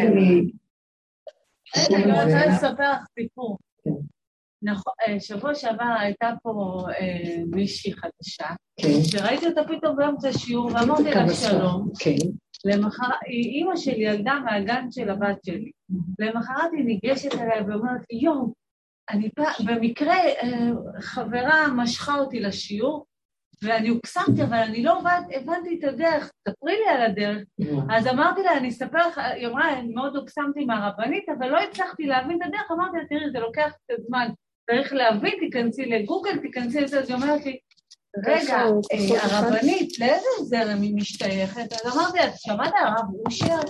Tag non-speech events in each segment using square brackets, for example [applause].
אני... אני רוצה לספר לך סיפור. נכון, אה, שבוע שעבר הייתה פה אה, מישהי חדשה, כן. שראיתי אותה פתאום באמצע השיעור ואמרתי לה שלום. כן. למחרת, היא אימא שלי ילדה מהגן של הבת שלי. למחרת היא ניגשת אליי ואומרת לי, יואו, אני באה, במקרה אה, חברה משכה אותי לשיעור, ואני הוקסמתי, אבל אני לא הבנתי את הדרך, ספרי לי על הדרך. אז אמרתי לה, אני אספר לך, היא אמרה, אני מאוד הוקסמתי מהרבנית, אבל לא הצלחתי להבין את הדרך, אמרתי לה, תראי, זה לוקח קצת זמן, צריך להבין, תיכנסי לגוגל, תיכנסי לזה, אז היא אומרת לי, רגע, אה, הרבנית, לאיזה זרם היא משתייכת? אז אמרתי לה, שמעת הרב אושר?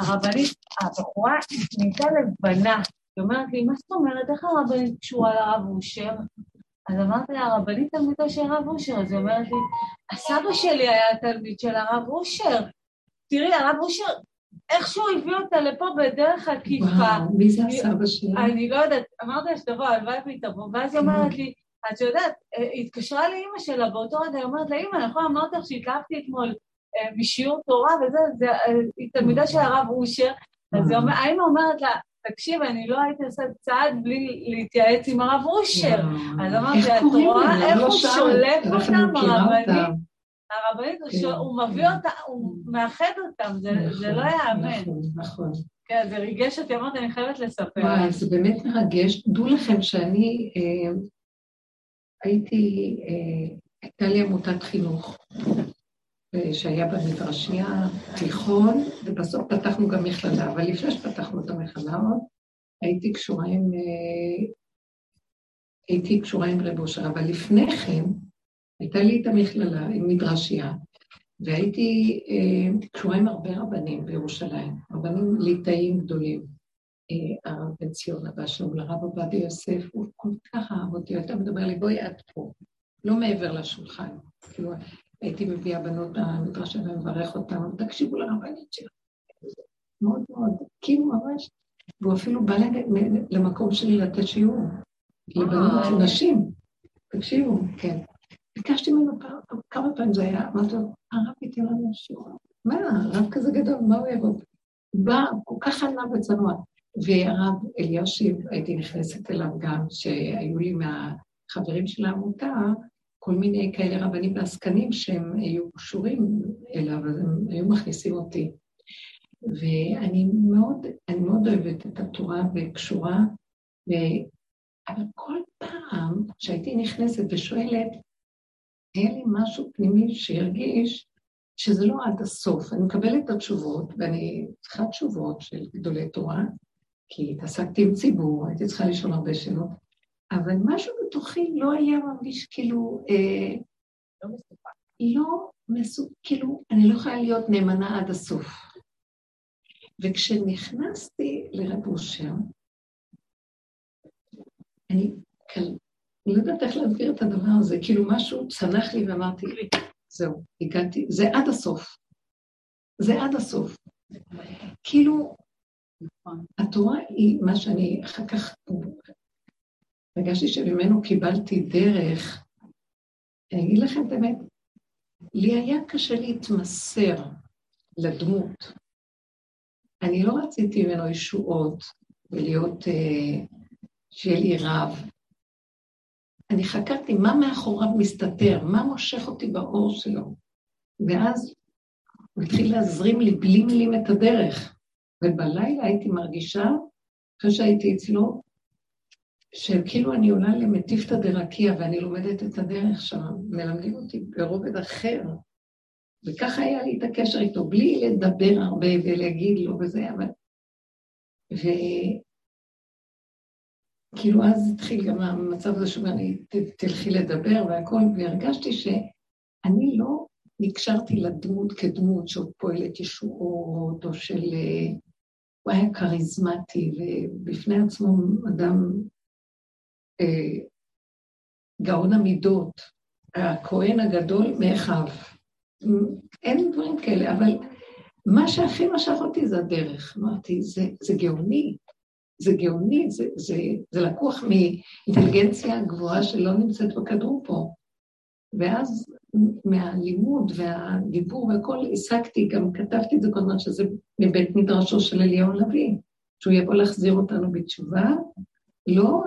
הרבנית, הבחורה נהייתה לבנה, היא אומרת לי, מה זאת אומרת, איך הרבנית קשורה לרב אושר? אז אמרתי לה, הרבנית תלמידו של הרב אושר, אז היא אומרת לי, הסבא שלי היה תלמיד של הרב אושר. תראי, הרב אושר, איכשהו הביא אותה לפה בדרך עקיפה. וואו, מי זה הסבא שלה? אני לא יודעת, אמרתי לה שתבוא, הלוואי והיא תבוא, ואז היא אומרת לי, את יודעת, היא התקשרה לאימא שלה באותו רגע, היא אומרת לה, אימא, נכון, אמרתי לך שהתלהבתי אתמול אה, משיעור תורה וזה, אה, היא תלמידה של הרב אושר, אז האמא אומרת לה, תקשיב, אני לא הייתי עושה צעד בלי להתייעץ עם הרב אושר. אז אמרתי, את רואה איך הוא שולט אותם, הרבנית? הרבנית, הוא מביא אותם, הוא מאחד אותם, זה לא נכון, יאמן. נכון, נכון. כן, זה ריגש אותי, אמרתי, אני חייבת לספר. וואי, זה באמת מרגש. דעו לכם שאני אה, הייתי, אה, הייתה לי עמותת חינוך. שהיה במדרשייה תיכון, ובסוף פתחנו גם מכללה, אבל לפני שפתחנו את המכללה הייתי קשורה עם, אה, הייתי קשורה עם רב אושר, אבל לפני כן הייתה לי את המכללה עם מדרשייה, והייתי אה, קשורה עם הרבה רבנים בירושלים, רבנים ליטאים גדולים. אה, הרב בן ציון הבא שלום לרב עובדיה יוסף, הוא כל כך אהב אותי, הוא הייתה מדבר לי, בואי את פה, לא מעבר לשולחן. כאילו, הייתי מביאה בנות במדרשה ומברך אותן, תקשיבו לרבנית שלך. מאוד מאוד, כאילו ממש, והוא אפילו בא למקום שלי לתת שיעור, לבנות, לנשים. תקשיבו, כן. ביקשתי ממנו כמה פעמים זה היה, אמרתי לו, הרב ייתן לנו שיעור. מה, הרב כזה גדול, מה הוא יבוא? בא כל כך ענה וצנוע. והרב אלישיב, הייתי נכנסת אליו גם, שהיו לי מהחברים של העמותה, כל מיני כאלה רבנים ועסקנים שהם היו קשורים אליו, אז הם היו מכניסים אותי. ואני מאוד, אני מאוד אוהבת את התורה וקשורה, ו... אבל כל פעם שהייתי נכנסת ושואלת, היה לי משהו פנימי שהרגיש שזה לא עד הסוף. אני מקבלת את התשובות, ואני צריכה תשובות של גדולי תורה, כי התעסקתי עם ציבור, הייתי צריכה לשאול הרבה שאלות, אבל משהו בתוכי לא היה מרגיש כאילו... אה, לא מסופק. לא מסופק, כאילו, אני לא יכולה להיות נאמנה עד הסוף. וכשנכנסתי לרב אושר, אני. אני לא יודעת איך להסביר את הדבר הזה, כאילו משהו צנח לי ואמרתי, זהו, הגעתי, זה עד הסוף. זה עד הסוף. כאילו, התורה היא מה שאני אחר כך הרגשתי שממנו קיבלתי דרך. אני אגיד לכם את האמת, לי היה קשה להתמסר לדמות. אני לא רציתי ממנו ישועות ולהיות, אה, שיהיה לי רב. אני חקרתי מה מאחוריו מסתתר, מה מושך אותי באור שלו. ואז הוא התחיל להזרים לי בלי מילים את הדרך. ובלילה הייתי מרגישה, אחרי שהייתי אצלו, שכאילו אני עולה למטיפתא דרקיע ואני לומדת את הדרך שם, מלמדים אותי ברובד אחר. וככה היה לי את הקשר איתו, בלי לדבר הרבה ולהגיד לו וזה, אבל... וכאילו אז התחיל גם המצב הזה שאומר לי, תלכי לדבר והכל, והרגשתי שאני לא נקשרתי לדמות כדמות שעוד פועלת ישועות, או של... הוא היה כריזמטי, ובפני עצמו אדם אה, גאון המידות, הכהן הגדול מאחיו. אין דברים כאלה, אבל מה שהכי משך אותי זה הדרך. אמרתי, זה, זה גאוני, זה גאוני, זה, זה, זה לקוח מאינטליגנציה גבוהה שלא נמצאת בכדור פה. ואז מהלימוד והדיבור והכל, השגתי, גם כתבתי את זה כל הזמן, שזה מבית מדרשו של אליהו לביא, שהוא יבוא להחזיר אותנו בתשובה, לא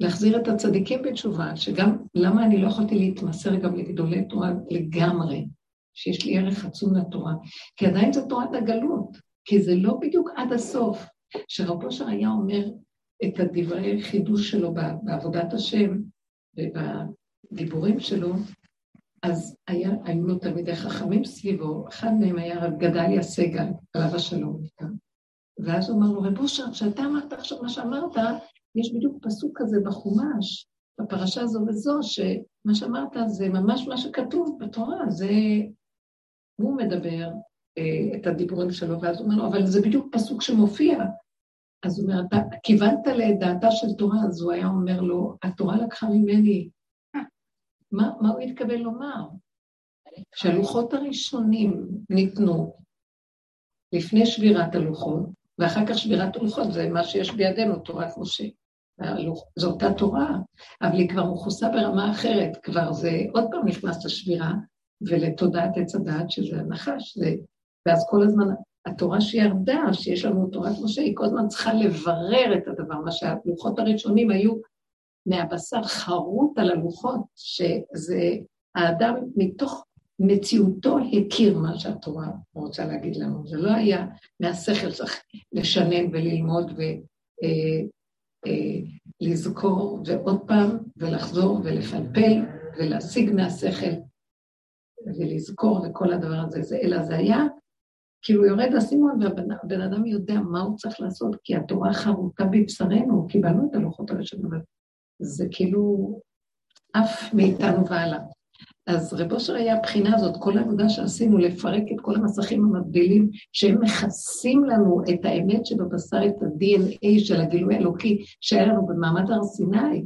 להחזיר את הצדיקים בתשובה, שגם, למה אני לא יכולתי להתמסר גם לגדולי תורה לגמרי, שיש לי ערך עצום לתורה? כי עדיין זו תורת הגלות, כי זה לא בדיוק עד הסוף. שרב אושר היה אומר את הדברי חידוש שלו בעבודת השם ובדיבורים שלו, אז היה, היו לו תלמידי חכמים סביבו, אחד מהם היה רב גדליה סגל, עליו השלום איתם. ואז הוא אמר לו, רב אושר, כשאתה אמרת עכשיו מה שאמרת, יש בדיוק פסוק כזה בחומש, בפרשה זו וזו, שמה שאמרת זה ממש מה שכתוב בתורה, זה... הוא מדבר אה, את הדיבורים שלו, ואז הוא אומר לו, אבל זה בדיוק פסוק שמופיע. אז הוא אומר, אתה כיוונת לדעתה של תורה, אז הוא היה אומר לו, התורה לקחה ממני. מה, מה הוא התכוון לומר? שהלוחות הראשונים ניתנו לפני שבירת הלוחות, ואחר כך שבירת הלוחות זה מה שיש בידינו, תורת משה. זו אותה תורה, אבל היא כבר מכוסה ברמה אחרת, כבר זה עוד פעם נכנס לשבירה ולתודעת עץ הדעת, שזה הנחש, זה, ואז כל הזמן התורה שירדה, שיש לנו תורת משה, היא כל הזמן צריכה לברר את הדבר, מה שהלוחות הראשונים היו מהבשר חרוט על הלוחות, שזה האדם מתוך מציאותו הכיר מה שהתורה רוצה להגיד לנו. זה לא היה מהשכל צריך לשנן וללמוד ולזכור, אה, אה, ועוד פעם, ולחזור ולפלפל ולהשיג מהשכל ולזכור וכל הדבר הזה, אלא זה היה כאילו יורד הסימון והבן אדם יודע מה הוא צריך לעשות, כי התורה חרוטה בבשרנו, קיבלנו את הלוחות הראשונים, אבל זה כאילו עף מאיתנו והלאה. אז רב אושר היה הבחינה הזאת, כל העבודה שעשינו, לפרק את כל המסכים המבדילים, שהם מכסים לנו את האמת שבבשר, את ה-DNA של הגילוי האלוקי שהיה לנו במעמד הר סיני,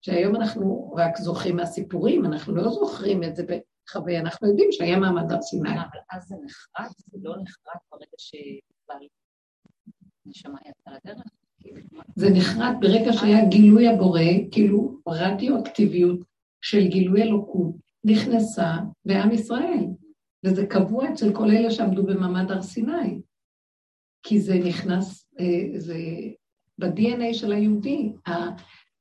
שהיום אנחנו רק זוכרים מהסיפורים, אנחנו לא זוכרים את זה חוויה, אנחנו יודעים שהיה מעמד הר סיני. אבל אז זה נחרט, זה לא נחרט ברגע שבעל נשמה יצא לדרך? זה נחרט ברגע שהיה גילוי הבורא, כאילו רדיו-אקטיביות של גילוי אלוקות נכנסה בעם ישראל, וזה קבוע אצל כל אלה שעמדו במעמד הר סיני, כי זה נכנס, אה, זה ב-DNA של היהודי,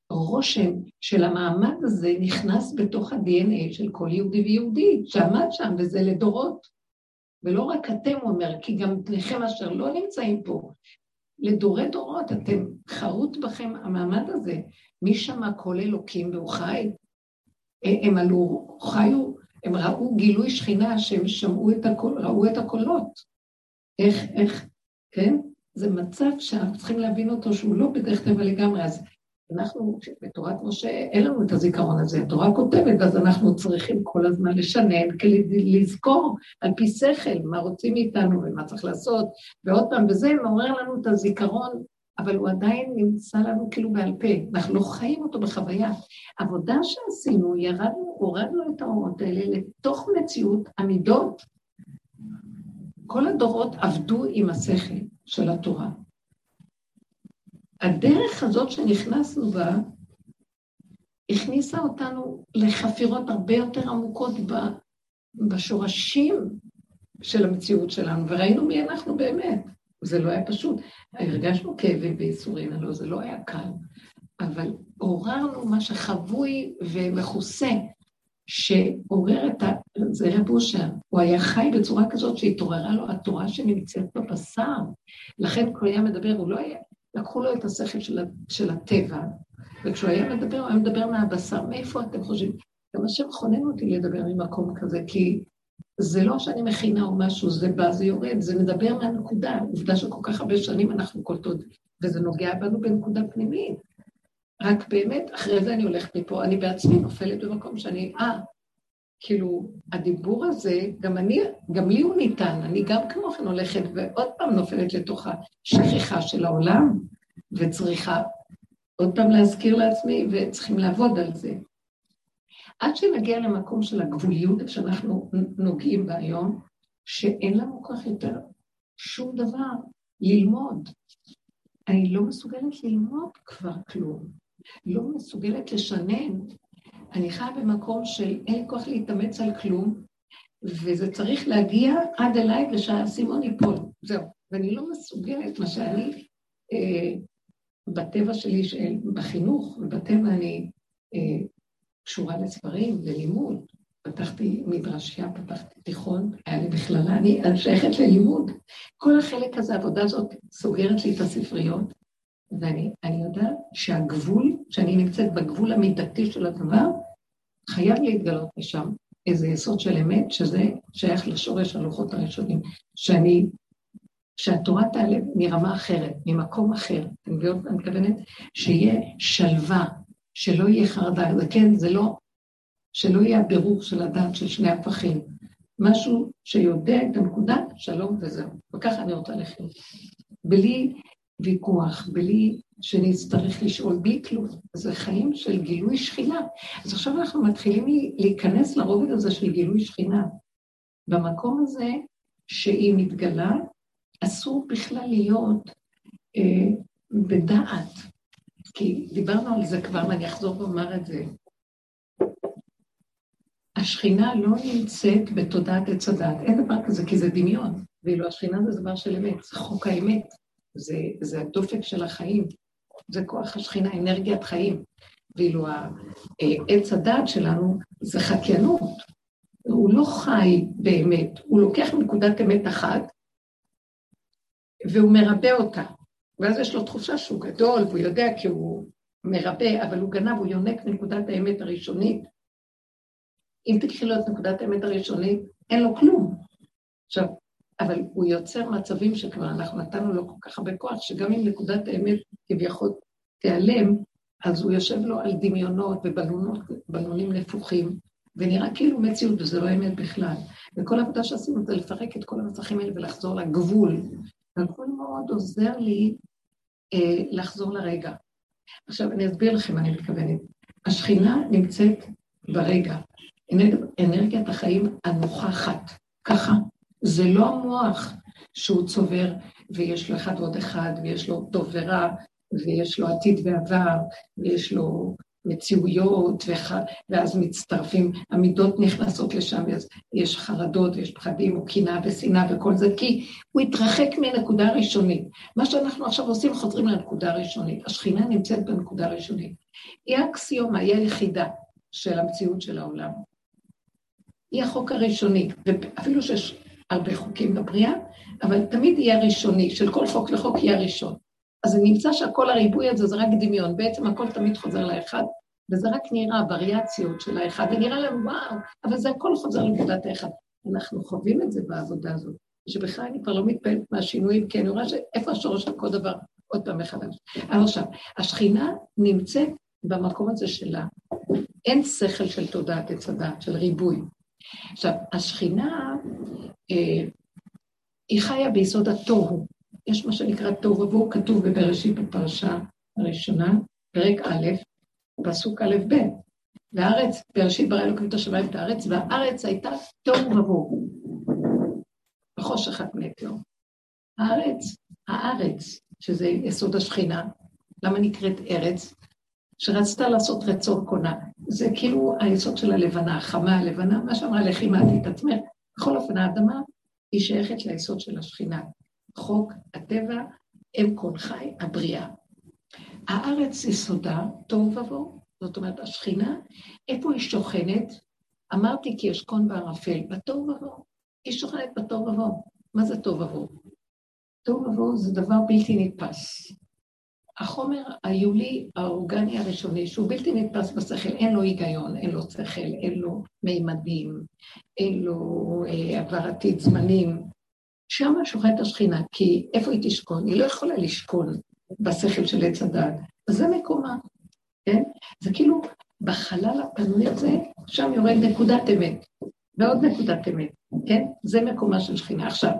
הרושם של המעמד הזה נכנס בתוך ה-DNA של כל יהודי ויהודי שעמד שם, וזה לדורות. ולא רק אתם, הוא אומר, כי גם בניכם אשר לא נמצאים פה, לדורי דורות, אתם, חרוט בכם המעמד הזה. מי שמע קול אלוקים והוא חי? הם עלו, חיו, הם ראו גילוי שכינה שהם שמעו את הקול, ראו את הקולות. איך, איך, כן? זה מצב שאנחנו צריכים להבין אותו שהוא לא בדרך טבע לגמרי. אז אנחנו, בתורת משה, אין לנו את הזיכרון הזה, התורה כותבת, אז אנחנו צריכים כל הזמן לשנן, כדי לזכור על פי שכל מה רוצים מאיתנו ומה צריך לעשות, ועוד פעם, וזה מעורר לנו את הזיכרון, אבל הוא עדיין נמצא לנו כאילו בעל פה, אנחנו לא חיים אותו בחוויה. עבודה שעשינו, ירדנו, הורדנו את האורות האלה לתוך מציאות המידות. כל הדורות עבדו עם השכל של התורה. הדרך הזאת שנכנסנו בה, הכניסה אותנו לחפירות הרבה יותר עמוקות בשורשים של המציאות שלנו, וראינו מי אנחנו באמת. זה לא היה פשוט. הרגשנו כאבים וייסורים, לא, זה לא היה קל, אבל עוררנו מה שחבוי ומכוסה, שעורר את ה... זה רב אושר, הוא היה חי בצורה כזאת שהתעוררה לו התורה שנמצאת בבשר. לכן כשהוא היה מדבר, הוא לא היה... לקחו לו את השכל של, של הטבע, וכשהוא היה מדבר, הוא היה מדבר מהבשר. מאיפה אתם חושבים? גם השם חונן אותי לדבר ממקום כזה, כי זה לא שאני מכינה או משהו, זה בא, זה יורד, זה מדבר מהנקודה. עובדה שכל כך הרבה שנים אנחנו קולטות, וזה נוגע בנו בנקודה פנימית. רק באמת, אחרי זה אני הולכת מפה, אני בעצמי נופלת במקום שאני, אה, כאילו, הדיבור הזה, גם אני, גם לי הוא ניתן, אני גם כמוכן הולכת ועוד פעם נופלת לתוך השכחה של העולם, וצריכה עוד פעם להזכיר לעצמי, וצריכים לעבוד על זה. עד שנגיע למקום של הגבוליות שאנחנו נוגעים בה היום, שאין לנו כך יותר שום דבר ללמוד. אני לא מסוגלת ללמוד כבר כלום, לא מסוגלת לשנן אני חיה במקום של אין לי כוח להתאמץ על כלום, וזה צריך להגיע עד אליי ושהאסימון ייפול, זהו. ואני לא מסוגלת, מה שאני, אה, בטבע שלי, של, בחינוך ובטבע אני אה, קשורה לספרים, ללימוד. פתחתי מדרשייה, פתחתי תיכון, היה לי בכללה, אני, שייכת ללימוד. כל החלק הזה, העבודה הזאת סוגרת לי את הספריות, ואני יודעת שהגבול, שאני נמצאת בגבול המידתי של הדבר, חייב להתגלות משם איזה יסוד של אמת, שזה שייך לשורש הלוחות הראשונים, שאני, שהתורה תעלה מרמה אחרת, ממקום אחר, אני מתכוונת, שיהיה שלווה, שלא יהיה חרדה, זה כן, זה לא, שלא יהיה הבירור של הדעת של שני הפכים, משהו שיודע את הנקודה, שלום וזהו, וככה אני רוצה לחיות. בלי ויכוח, בלי שנצטרך לשאול, בלי כלום. זה חיים של גילוי שכינה. אז עכשיו אנחנו מתחילים להיכנס לרובד הזה של גילוי שכינה. במקום הזה שהיא מתגלה, אסור בכלל להיות אה, בדעת, כי דיברנו על זה כבר, ואני אחזור ואומר את זה. השכינה לא נמצאת בתודעת עץ הדת, אין דבר כזה, כי זה דמיון, ואילו השכינה זה דבר של אמת, זה חוק האמת. זה, זה הדופק של החיים, זה כוח השכינה, אנרגיית חיים. ואילו עץ הדעת שלנו זה חקיינות. הוא לא חי באמת, הוא לוקח נקודת אמת אחת והוא מרבה אותה. ואז יש לו תחושה שהוא גדול, והוא יודע כי הוא מרבה, אבל הוא גנב, הוא יונק מנקודת האמת הראשונית. אם תקחי לו את נקודת האמת הראשונית, אין לו כלום. עכשיו, אבל הוא יוצר מצבים שכבר אנחנו נתנו לו כל כך הרבה כוח, שגם אם נקודת האמת כביכול תיעלם, אז הוא יושב לו על דמיונות ובלונים נפוחים, ונראה כאילו מציאות, וזה לא אמת בכלל. וכל העבודה שעשינו זה לפרק את כל המצחים האלה ולחזור לגבול. והגבול מאוד עוזר לי אה, לחזור לרגע. עכשיו, אני אסביר לכם מה אני מתכוונת. השכינה נמצאת ברגע. אנרגיית החיים הנוכחת, ככה. זה לא המוח שהוא צובר ויש לו אחד ועוד אחד, ויש לו טוב ורע, ויש לו עתיד ועבר, ויש לו מציאויות, וח... ואז מצטרפים, המידות נכנסות לשם, ואז יש חרדות, יש פחדים, או קנאה ושנאה וכל זה, כי הוא התרחק מהנקודה הראשונית. מה שאנחנו עכשיו עושים, חוזרים לנקודה הראשונית. השכינה נמצאת בנקודה הראשונית. היא האקסיומה, היא היחידה של המציאות של העולם. היא החוק הראשוני, ואפילו שיש הרבה חוקים בבריאה, אבל תמיד יהיה ראשוני, של כל חוק וחוק יהיה ראשון. אז זה נמצא שהכל הריבוי הזה זה רק דמיון, בעצם הכל תמיד חוזר לאחד, וזה רק נראה וריאציות של האחד, ונראה לנו וואו, אבל זה הכל חוזר לנקודת האחד. אנחנו חווים את זה בעבודה הזאת, שבכלל אני כבר לא מתפעלת מהשינויים, כי אני רואה שאיפה השורש של כל דבר, עוד פעם מחדש. אבל עכשיו, השכינה נמצאת במקום הזה שלה. אין שכל של תודעת עץ הדת, של ריבוי. עכשיו, השכינה, אה, היא חיה ביסוד התוהו. יש מה שנקרא תוהו ובוהו, כתוב בבראשית בפרשה הראשונה, פרק א', פסוק א' ב', והארץ, בראשית ברא אלוקים את השמיים את הארץ, והארץ הייתה תוהו ובוהו, בחושך על פני תהום. הארץ, הארץ, שזה יסוד השכינה, למה נקראת ארץ? שרצתה לעשות רצון קונה. זה כאילו היסוד של הלבנה, החמה הלבנה, מה שאמרה לכי מעטי את עצמך. בכל אופן, האדמה היא שייכת ליסוד של השכינה. חוק הטבע, אם כל חי, הבריאה. הארץ יסודה, תוהו ובוהו. זאת אומרת, השכינה, איפה היא שוכנת? אמרתי כי אשכון בערפל, בתוהו ובוהו. היא שוכנת בתוהו ובוהו. מה זה תוהו ובוהו? תוהו ובוהו זה דבר בלתי נתפס. החומר היולי האורגני הראשוני, שהוא בלתי נתפס בשכל, אין לו היגיון, אין לו שכל, אין לו מימדים, אין לו אה, עבר עתיד זמנים, שם שוכנת השכינה, כי איפה היא תשכון? היא לא יכולה לשכון בשכל של עץ הדת, אז זה מקומה, כן? זה כאילו בחלל הפנוי הזה, שם יורד נקודת אמת, ועוד נקודת אמת, כן? זה מקומה של שכינה. עכשיו,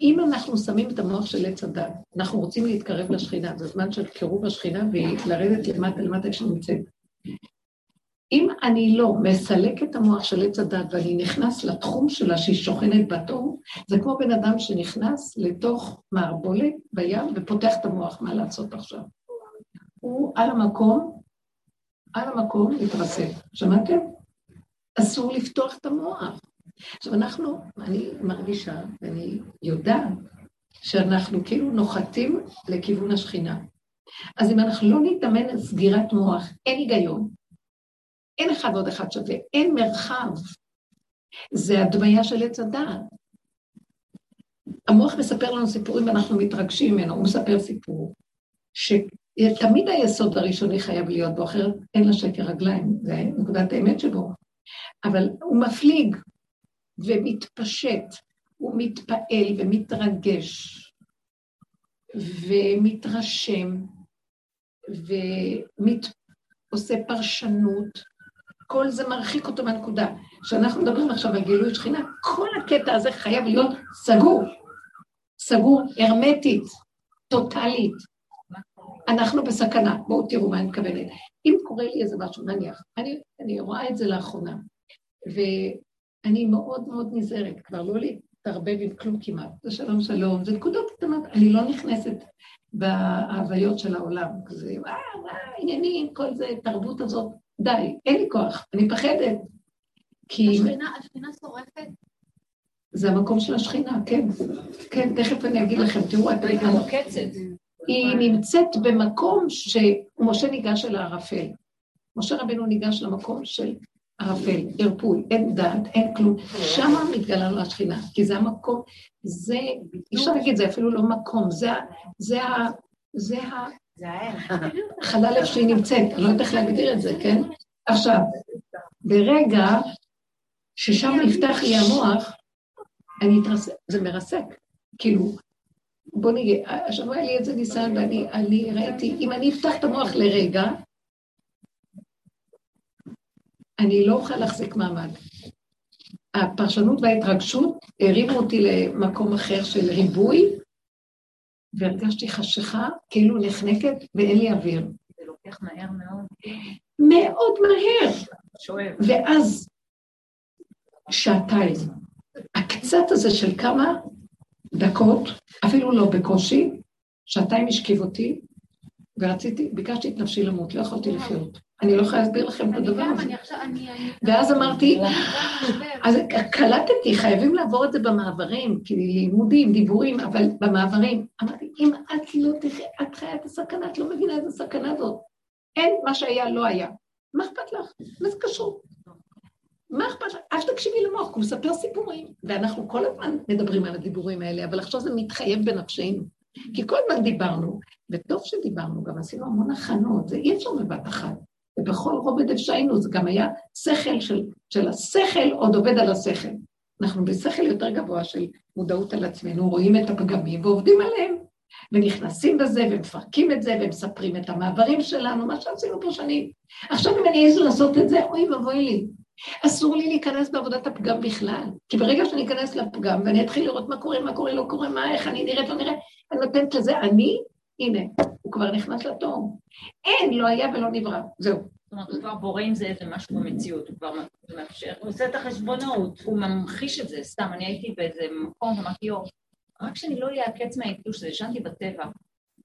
אם אנחנו שמים את המוח של עץ הדת, אנחנו רוצים להתקרב לשכינה, זה זמן של קירוב השכינה ולרדת למטה למטה כשנמצאת. אם אני לא מסלק את המוח של עץ הדת ואני נכנס לתחום שלה שהיא שוכנת בתור, זה כמו בן אדם שנכנס לתוך מערבולת בים ופותח את המוח, מה לעשות עכשיו? הוא על המקום, על המקום מתרסק. שמעתם? אסור לפתוח את המוח. עכשיו אנחנו, אני מרגישה, ואני יודעת, שאנחנו כאילו נוחתים לכיוון השכינה. אז אם אנחנו לא נתאמן על סגירת מוח, אין היגיון. אין אחד ועוד אחד שווה, אין מרחב. זה הדמיה של עץ הדעת. המוח מספר לנו סיפורים ואנחנו מתרגשים ממנו, הוא מספר סיפור, שתמיד היסוד הראשוני חייב להיות בו, אחרת אין לשקר רגליים, זה נקודת האמת שבו. אבל הוא מפליג ומתפשט, הוא מתפעל ומתרגש ומתרשם ועושה פרשנות, כל זה מרחיק אותו מהנקודה. כשאנחנו מדברים עכשיו על גילוי שכינה, כל הקטע הזה חייב להיות סגור, סגור הרמטית, טוטאלית. אנחנו בסכנה, בואו תראו מה אני מתכוונת. אם קורה לי איזה משהו, נניח, אני, אני רואה את זה לאחרונה, ואני מאוד מאוד נזהרת, כבר לא להתערבב עם כלום כמעט. זה שלום שלום, זה נקודות קטנות, אני לא נכנסת בהוויות של העולם, כזה, וואו, וואו, עניינים, כל זה, תרבות הזאת, די, אין לי כוח, אני מפחדת. כי... השכינה, השכינה שורפת? זה המקום של השכינה, כן. כן, תכף אני אגיד לכם, תראו, את רגע מוקצת. היא נמצאת במקום שמשה ניגש אל הערפל. משה רבנו ניגש למקום של ערפל, ערפול, אין דעת, אין כלום. שם מתגלה לו השכינה, כי זה המקום, זה, אי אפשר להגיד, זה אפילו לא מקום, זה ה... זה ה... זה ה... חלל איפה שהיא נמצאת, אני לא יודעת איך להגדיר את זה, כן? עכשיו, ברגע ששם נפתח לי המוח, אני אתרסק, זה מרסק. כאילו, בוא נגיד, השבוע היה לי איזה ניסיון ואני ראיתי, אם אני אפתח את המוח לרגע, אני לא אוכל להחזיק מעמד. הפרשנות וההתרגשות הרימו אותי למקום אחר של ריבוי, והרגשתי חשיכה, כאילו נחנקת, ואין לי אוויר. זה לוקח מהר מאוד. מאוד מהר. שואב. ואז שעתיים. הקצת הזה של כמה דקות, אפילו לא בקושי, שעתיים השכיב אותי, ורציתי, ביקשתי את נפשי למות, לא יכולתי לחיות. אני לא יכולה להסביר לכם את הדבר הזה. ואז אמרתי, אז קלטתי, חייבים לעבור את זה במעברים, כי לימודים, דיבורים, אבל במעברים. אמרתי, אם את לא תחיה, את חיה את הסכנה, את לא מבינה איזה סכנה זאת. אין, מה שהיה לא היה. מה אכפת לך? מה זה קשור? מה אכפת לך? אל תקשיבי למוח, הוא מספר סיפורים. ואנחנו כל הזמן מדברים על הדיבורים האלה, אבל עכשיו זה מתחייב בנפשנו. כי כל הזמן דיברנו, וטוב שדיברנו, גם עשינו המון הכנות, זה אי אפשר בבת אחת. ובכל רובד איפה שהיינו, זה גם היה שכל של, של השכל עוד עובד על השכל. אנחנו בשכל יותר גבוה של מודעות על עצמנו, רואים את הפגמים ועובדים עליהם. ונכנסים בזה ומפרקים את זה ומספרים את המעברים שלנו, מה שעשינו פה שנים. עכשיו אם אני אעז לעשות את זה, אוי ואבוי לי. אסור לי להיכנס בעבודת הפגם בכלל, כי ברגע שאני אכנס לפגם ואני אתחיל לראות מה קורה, מה קורה, לא קורה, מה, איך אני נראית, לא נראית, אני נותנת לזה, אני, הנה, הוא כבר נכנס לתור. אין, לא היה ולא נברא, זהו. זאת אומרת, הוא כבר בורא עם זה איזה משהו במציאות, הוא כבר מאפשר, הוא עושה את החשבונאות, הוא ממחיש את זה, סתם, אני הייתי באיזה מקום, אמרתי, יו, רק שאני לא אעקץ מהעיתוש הזה, ישנתי בטבע,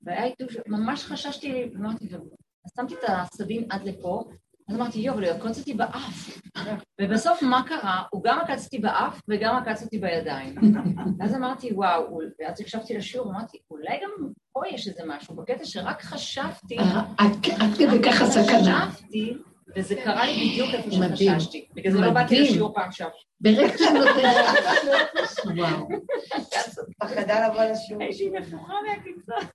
והיה עיתוש, ממש חששתי, אמרתי, שמתי את הסבים עד לפה, אז אמרתי, יואו, אבל הוא עקוץ אותי באף. ובסוף מה קרה? הוא גם עקץ אותי באף וגם עקץ אותי בידיים. [laughs] ואז אמרתי, וואו, ואז הקשבתי לשיעור, אמרתי, אולי גם פה יש איזה משהו, בקטע שרק חשבתי... אה, עד כדי ככה סכנה. חשבתי, וזה קרה לי בדיוק איפה שחששתי. בגלל זה לא באתי לשיעור פעם שם. ברגע שאני נותנת... וואו. פחדה לבוא לשיעור. הייתי נפוחה מהקיצון.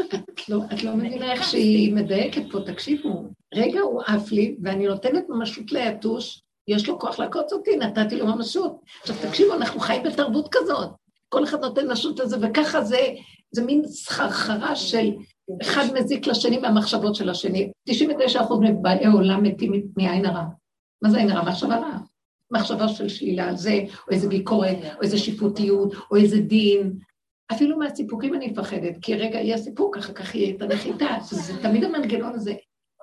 את לא, את לא מבינה איך שהיא מדייקת פה, תקשיבו. רגע הוא עף לי, ואני נותנת ממשות ליתוש, יש לו כוח לעקוץ אותי, נתתי לו ממשות. עכשיו תקשיבו, אנחנו חיים בתרבות כזאת. כל אחד נותן משות לזה, וככה זה, זה מין סחרחרה של אחד מזיק לשני מהמחשבות של השני. 99% מבעלי עולם מתים מעין הרע. מה זה עין הרע? מחשבה רעה. מחשבה של שלילה על זה, או איזה ביקורת, או איזה שיפוטיות, או איזה דין, אפילו מהסיפוקים אני מפחדת, כי רגע יהיה סיפוק, אחר כך יהיה את הנחיתה, זה תמיד המנגנון הזה.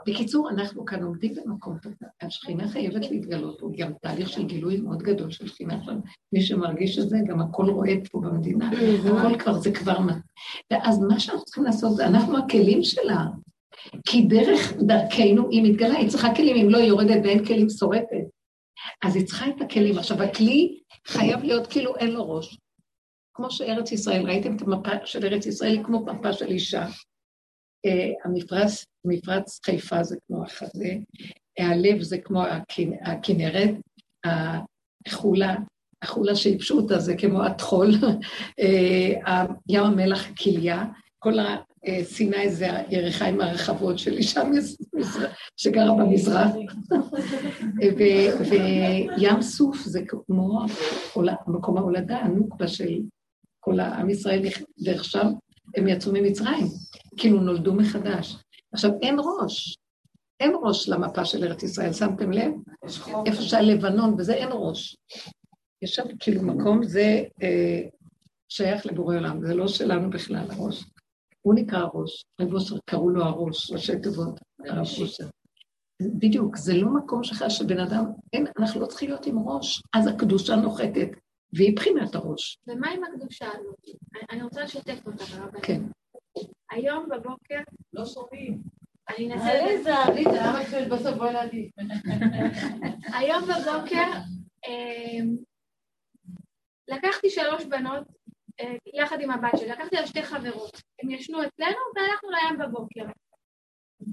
בקיצור, אנחנו כאן עומדים במקום השכינה חייבת להתגלות, הוא גם תהליך של גילוי מאוד גדול של שכינה שם. מי שמרגיש את זה, גם הכל רועד פה במדינה, הכל כבר, זה כבר... ואז מה שאנחנו צריכים לעשות זה, אנחנו הכלים שלה. כי דרך דרכנו היא מתגלה, היא צריכה כלים, אם לא היא יורדת ואין כלים שורפת. אז היא צריכה את הכלים. עכשיו, הכלי חייב להיות כאילו אין לו ראש. כמו שארץ ישראל, ראיתם את המפה של ארץ ישראל, היא כמו מפה של אישה. Uh, המפרץ, מפרץ חיפה זה כמו החזה, הלב זה כמו הכנרת, החולה, החולה שייבשו אותה זה כמו הטחול, [laughs] אה, ים המלח כליה, כל סיני זה הירכיים הרחבות של אישה שגרה במזרח, [laughs] וים סוף זה כמו מקום ההולדה, הנוקבה של כל עם ישראל, ועכשיו הם יצאו ממצרים, כאילו נולדו מחדש. עכשיו, אין ראש, אין ראש למפה של ארץ ישראל, שמתם לב? איפה שהלבנון, וזה אין ראש. יש שם כאילו מקום, זה אה, שייך לבורא עולם, זה לא שלנו בכלל, הראש. הוא נקרא הראש, רב אושר קראו לו הראש, ראשי תיבות, הרב אושר. בדיוק, זה לא מקום שלך שבן אדם, אין, אנחנו לא צריכים להיות עם ראש, אז הקדושה נוחתת, והיא בחינת הראש. ומה עם הקדושה הזאת? אני רוצה לשתף אותה, הרבנית. כן. היום בבוקר... לא שומעים. אני אנסה... עליזה, עליזה, למה את בסוף בואי להגיד? [laughs] היום בבוקר אמ, לקחתי שלוש בנות אה, יחד עם הבת שלי, לקחתי לה שתי חברות. הם ישנו אצלנו והלכנו לים בבוקר.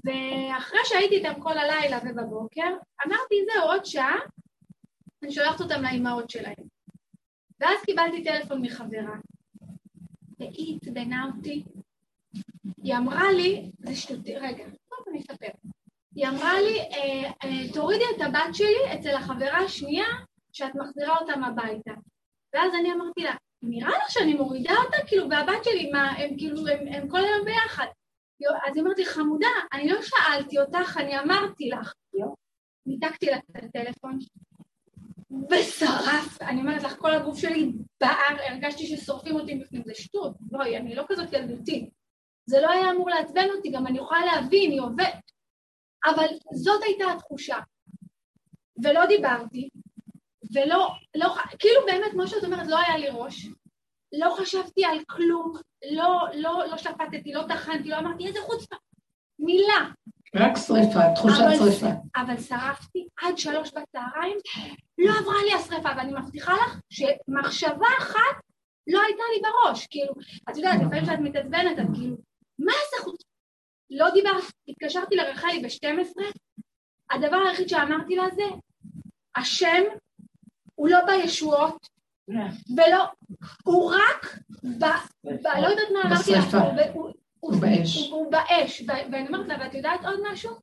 ואחרי שהייתי איתם כל הלילה ובבוקר, אמרתי, זהו, עוד שעה, אני שולחת אותם לאימהות שלהם. ואז קיבלתי טלפון מחברה, והיא עצבנה אותי. היא אמרה לי, זה שטותי, רגע, טוב, אני אספר. היא אמרה לי, אה, אה, תורידי את הבת שלי אצל החברה השנייה, שאת מחזירה אותם הביתה. ואז אני אמרתי לה, נראה לך שאני מורידה אותה, כאילו, והבת שלי, מה, הם כאילו, הם, הם כל היום ביחד. אז היא אומרת לי, חמודה, אני לא שאלתי אותך, אני אמרתי לך. ניתקתי לה את הטלפון, ושרף, אני אומרת לך, כל הגוף שלי בער, הרגשתי ששורפים אותי בפנים, זה שטות, בואי, אני לא כזאת ילדותית. זה לא היה אמור לעצבן אותי, גם אני יכולה להבין, היא עובדת. אבל זאת הייתה התחושה. ולא דיברתי, ולא, לא, כאילו באמת, כמו שאת אומרת, לא היה לי ראש, לא חשבתי על כלום, לא, לא, לא שפטתי, לא טחנתי, לא אמרתי איזה חוצפה, מילה. רק שריפה, תחושת שריפה. אבל שרפתי עד שלוש בצהריים, לא עברה לי השריפה, ואני מבטיחה לך שמחשבה אחת לא הייתה לי בראש, כאילו, את יודעת, לפעמים כשאת מתעצבנת, את כאילו, מה זה חוצפה? לא דיברת, התקשרתי לרחלי ב-12, הדבר היחיד שאמרתי לה זה, השם הוא לא בישועות, ולא, הוא רק, ב, ב, לא יודעת מה אמרתי לך, הוא באש. הוא באש, ואני אומרת לה, ואת יודעת עוד משהו?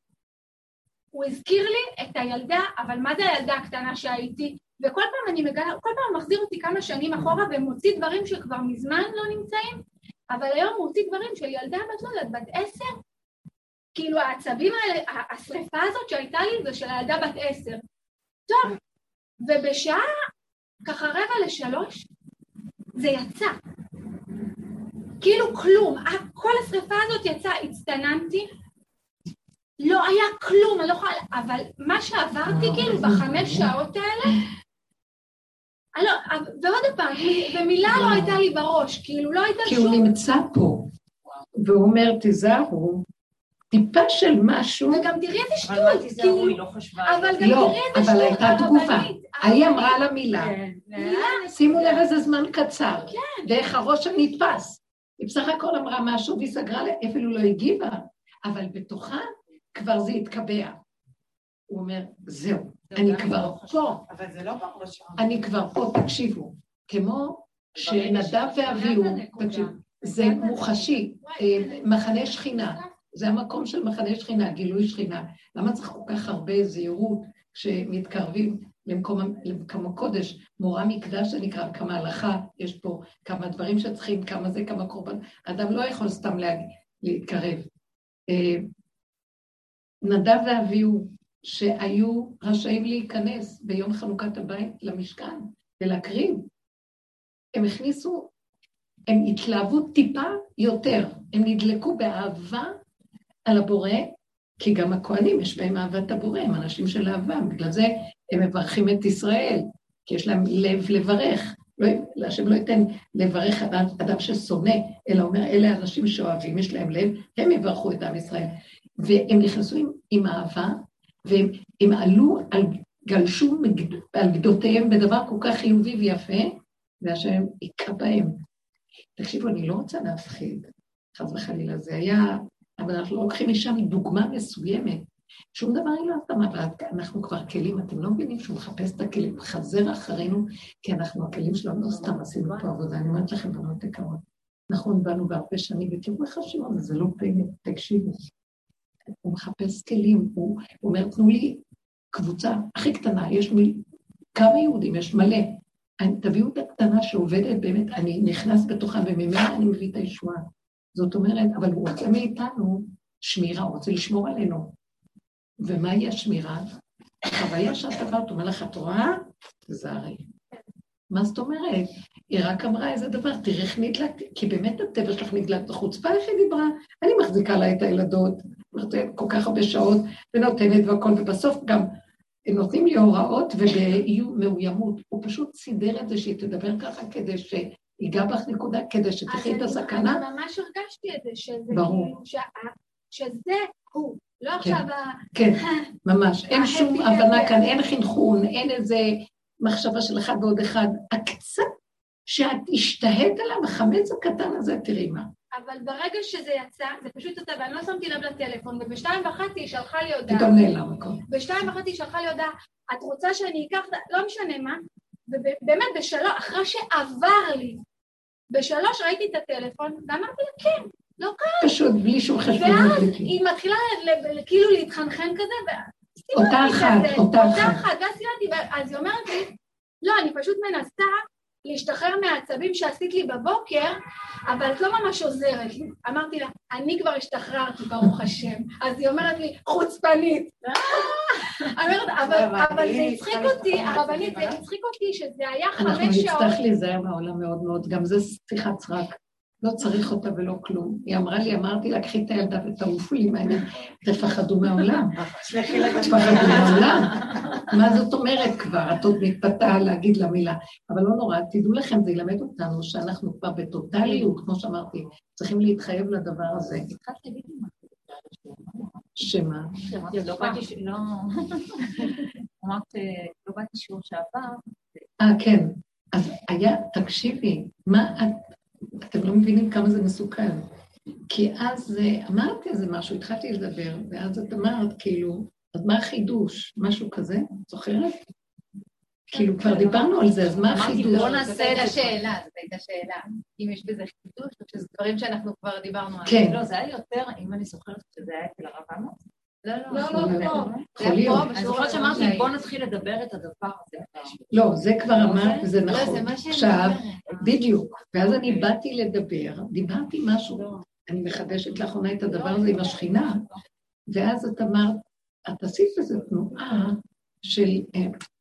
הוא הזכיר לי את הילדה, אבל מה זה הילדה הקטנה שהייתי? וכל פעם אני מגלה, כל פעם מחזיר אותי כמה שנים אחורה ומוציא דברים שכבר מזמן לא נמצאים, אבל היום הוא מוציא דברים של ילדה בת לא יודעת, בת עשר, כאילו העצבים האלה, השריפה הזאת שהייתה לי זה של הילדה בת עשר. טוב, ובשעה ככה רבע לשלוש זה יצא. כאילו כלום, כל השרפה הזאת יצאה, הצטננתי, לא היה כלום, אני לא יכולה, אבל מה שעברתי כאילו בחמש שעות האלה, לא, ועוד פעם, ומילה לא הייתה לי בראש, כאילו לא הייתה שום... כי הוא נמצא פה, והוא אומר, תיזהרו, טיפה של משהו. וגם תראי איזה שטות. אבל מה תיזהרו, היא לא חשבה. אבל גם לא, תראי איזה שטות. לא, אבל הייתה תגובה. היא אמרה לה מילה. כן, שימו לב איזה זמן קצר. כן. ואיך הראש נתפס. היא בסך הכל אמרה משהו והיא סגרה, אפילו לא הגיבה, אבל בתוכה כבר זה התקבע. הוא אומר, זהו, אני כבר פה. אבל זה לא בראש. אני כבר פה, תקשיבו. כמו שנדב ואביהו, תקשיבו, זה מוחשי, אה, מחנה שכינה. זה המקום של מחנה שכינה, גילוי שכינה. למה צריך כל כך הרבה זהירות כשמתקרבים למקום, למקום הקודש? מורה מקדש זה נקרא, כמה הלכה, יש פה כמה דברים שצריכים, כמה זה, כמה קורבן. אדם לא יכול סתם לה, להתקרב. אה, נדב ואביהו, שהיו רשאים להיכנס ביום חנוכת הבית למשכן ולהקריב, הם הכניסו, הם התלהבו טיפה יותר, הם נדלקו באהבה על הבורא, כי גם הכוהנים יש בהם אהבת הבורא, הם אנשים של אהבה, בגלל זה הם מברכים את ישראל, כי יש להם לב לברך. לא, השם לא ייתן לברך אדם, אדם ששונא, אלא אומר, אלה אנשים שאוהבים, יש להם לב, הם יברכו את עם ישראל. והם נכנסו עם, עם אהבה, והם עלו, על, גלשו על גדותיהם בדבר כל כך חיובי ויפה, והשם היכה בהם. תקשיבו, אני לא רוצה להפחיד, חס וחלילה, זה היה, אבל אנחנו לוקחים משם דוגמה מסוימת. שום דבר היא לא עשתה, אבל אנחנו כבר כלים, אתם לא מבינים שהוא מחפש את הכלים, חזר אחרינו, כי אנחנו הכלים שלו, לא סתם עשינו פה עבודה, אני אומרת לכם, בנות יקרות, נכון, באנו בהרבה שנים, ותראו איך השם זה לא פלא, תקשיבו. הוא מחפש כלים, הוא אומר, תנו לי קבוצה הכי קטנה, יש מי, כמה יהודים, יש מלא. אני, תביאו את הקטנה שעובדת באמת, אני נכנס בתוכה וממילא אני מביא את הישועה. זאת אומרת, אבל הוא רוצה מאיתנו שמירה, הוא רוצה לשמור עלינו. ומהי השמירה? החוויה שאת עברת, אומר לך, את רואה? תזהרי. מה זאת אומרת? היא רק אמרה איזה דבר, תראי איך נדלקתי, כי באמת הטבע שלך נדלק בחוצפה, איך היא דיברה? אני מחזיקה לה את הילדות, כל כך הרבה שעות, ונותנת והכל, ובסוף גם נותנים לי הוראות ובאיום מאוימות. הוא פשוט סידר את זה שהיא תדבר ככה כדי שיגע בך נקודה, כדי שתחי את הסכנה. אז אני ממש הרגשתי את זה, שזה ברור. כאילו, שזה הוא, לא כן, עכשיו ה... כן, [laughs] ממש. אין שום הבנה כאן, אין חינכון, אין איזה מחשבה של אחד ועוד אחד. הקצת שאת השתהית עליו, החמץ הקטן הזה, תראי מה. אבל ברגע שזה יצא, זה פשוט יצא, ואני לא שמתי לב לטלפון, ובשתיים וחצי היא שלחה לי הודעה. פתאום נעלם הכל. בשתיים וחצי היא שלחה לי הודעה, את רוצה שאני אקח, לא משנה מה, ובאמת בשלוש, אחרי שעבר לי, בשלוש ראיתי את הטלפון, ואמרתי לה, כן, לא קרה. פשוט, בלי שום חשבון. ואז היא מתחילה כאילו להתחנחן כזה, אותה אחת, אותה אחת. אותה אחת, ואז סיימתי, אז היא אומרת לי, לא, אני פשוט מנסה להשתחרר מהעצבים שעשית לי בבוקר, אבל את לא ממש עוזרת לי. אמרתי לה, אני כבר השתחררתי, ברוך השם. אז היא אומרת לי, חוצפנית. [laughs] אבל זה הצחיק אותי, הרבנית, זה הצחיק אותי שזה היה חמש שעות. אנחנו נצטרך להיזהר מהעולם מאוד מאוד, גם זה שיחת סרק. לא צריך אותה ולא כלום. היא אמרה לי, אמרתי לה, קחי את הילדה ותעופו לי מהעניין, תפחדו מהעולם. תפחדו מהעולם. מה זאת אומרת כבר? את עוד מתפתה להגיד לה מילה. אבל לא נורא, תדעו לכם, זה ילמד אותנו שאנחנו כבר בטוטליות, כמו שאמרתי, צריכים להתחייב לדבר הזה. שמה? לא באתי, לא... [laughs] אמרת, לא באתי שיעור שעבר. אה, כן. אז היה, תקשיבי, מה את... אתם לא מבינים כמה זה מסוכן. כי אז אמרתי איזה משהו, התחלתי לדבר, ואז את אמרת, כאילו, אז מה החידוש? משהו כזה? זוכרת? כאילו, כבר דיברנו על זה, אז מה החידוש? אמרתי, בוא נעשה את השאלה, זאת הייתה שאלה. אם יש בזה חידוש, או שזה דברים שאנחנו כבר דיברנו עליהם. כן. לא, זה היה יותר, אם אני זוכרת שזה היה אצל הרב עמוס. לא, לא, לא, לא. יכול להיות. אני זוכרת שאמרתי, בוא נתחיל לדבר את הדבר הזה. לא, זה כבר אמרת, וזה נכון. עכשיו, בדיוק. ואז אני באתי לדבר, דיברתי משהו, אני מחדשת לאחרונה את הדבר הזה עם השכינה, ואז את אמרת, את עשית איזו תנועה של,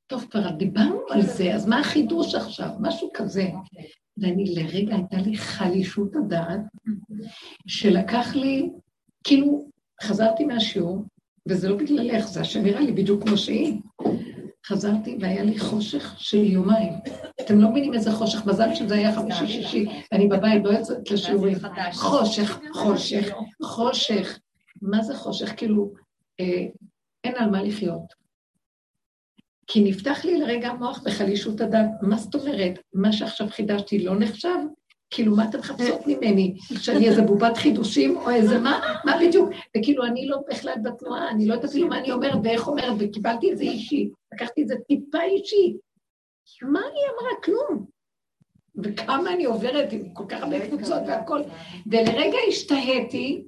טוב, כבר דיברנו על זה, אז מה החידוש עכשיו? משהו כזה. ואני לרגע, הייתה לי חלישות הדעת, שלקח לי, כאילו, חזרתי מהשיעור, וזה לא בגללך, זה השם נראה לי בדיוק כמו שהיא. חזרתי והיה לי חושך של יומיים. אתם לא מבינים איזה חושך, מזל שזה היה חמישי-שישי, ואני בבית לא יוצאת לשיעורים. חושך, חושך, חושך. מה זה חושך? כאילו, אה, אין על מה לחיות. כי נפתח לי לרגע המוח בחלישות הדת. מה זאת אומרת? מה שעכשיו חידשתי לא נחשב? כאילו, מה אתם מחפשות ממני? שאני איזה בובת חידושים או איזה מה? מה בדיוק? וכאילו, אני לא בכלל בתנועה, אני לא יודעת אפילו מה אני אומרת ואיך אומרת, וקיבלתי את זה אישי. לקחתי את זה טיפה אישי. מה היא אמרה? כלום. וכמה אני עוברת עם כל כך הרבה קבוצות והכול. ולרגע השתהיתי,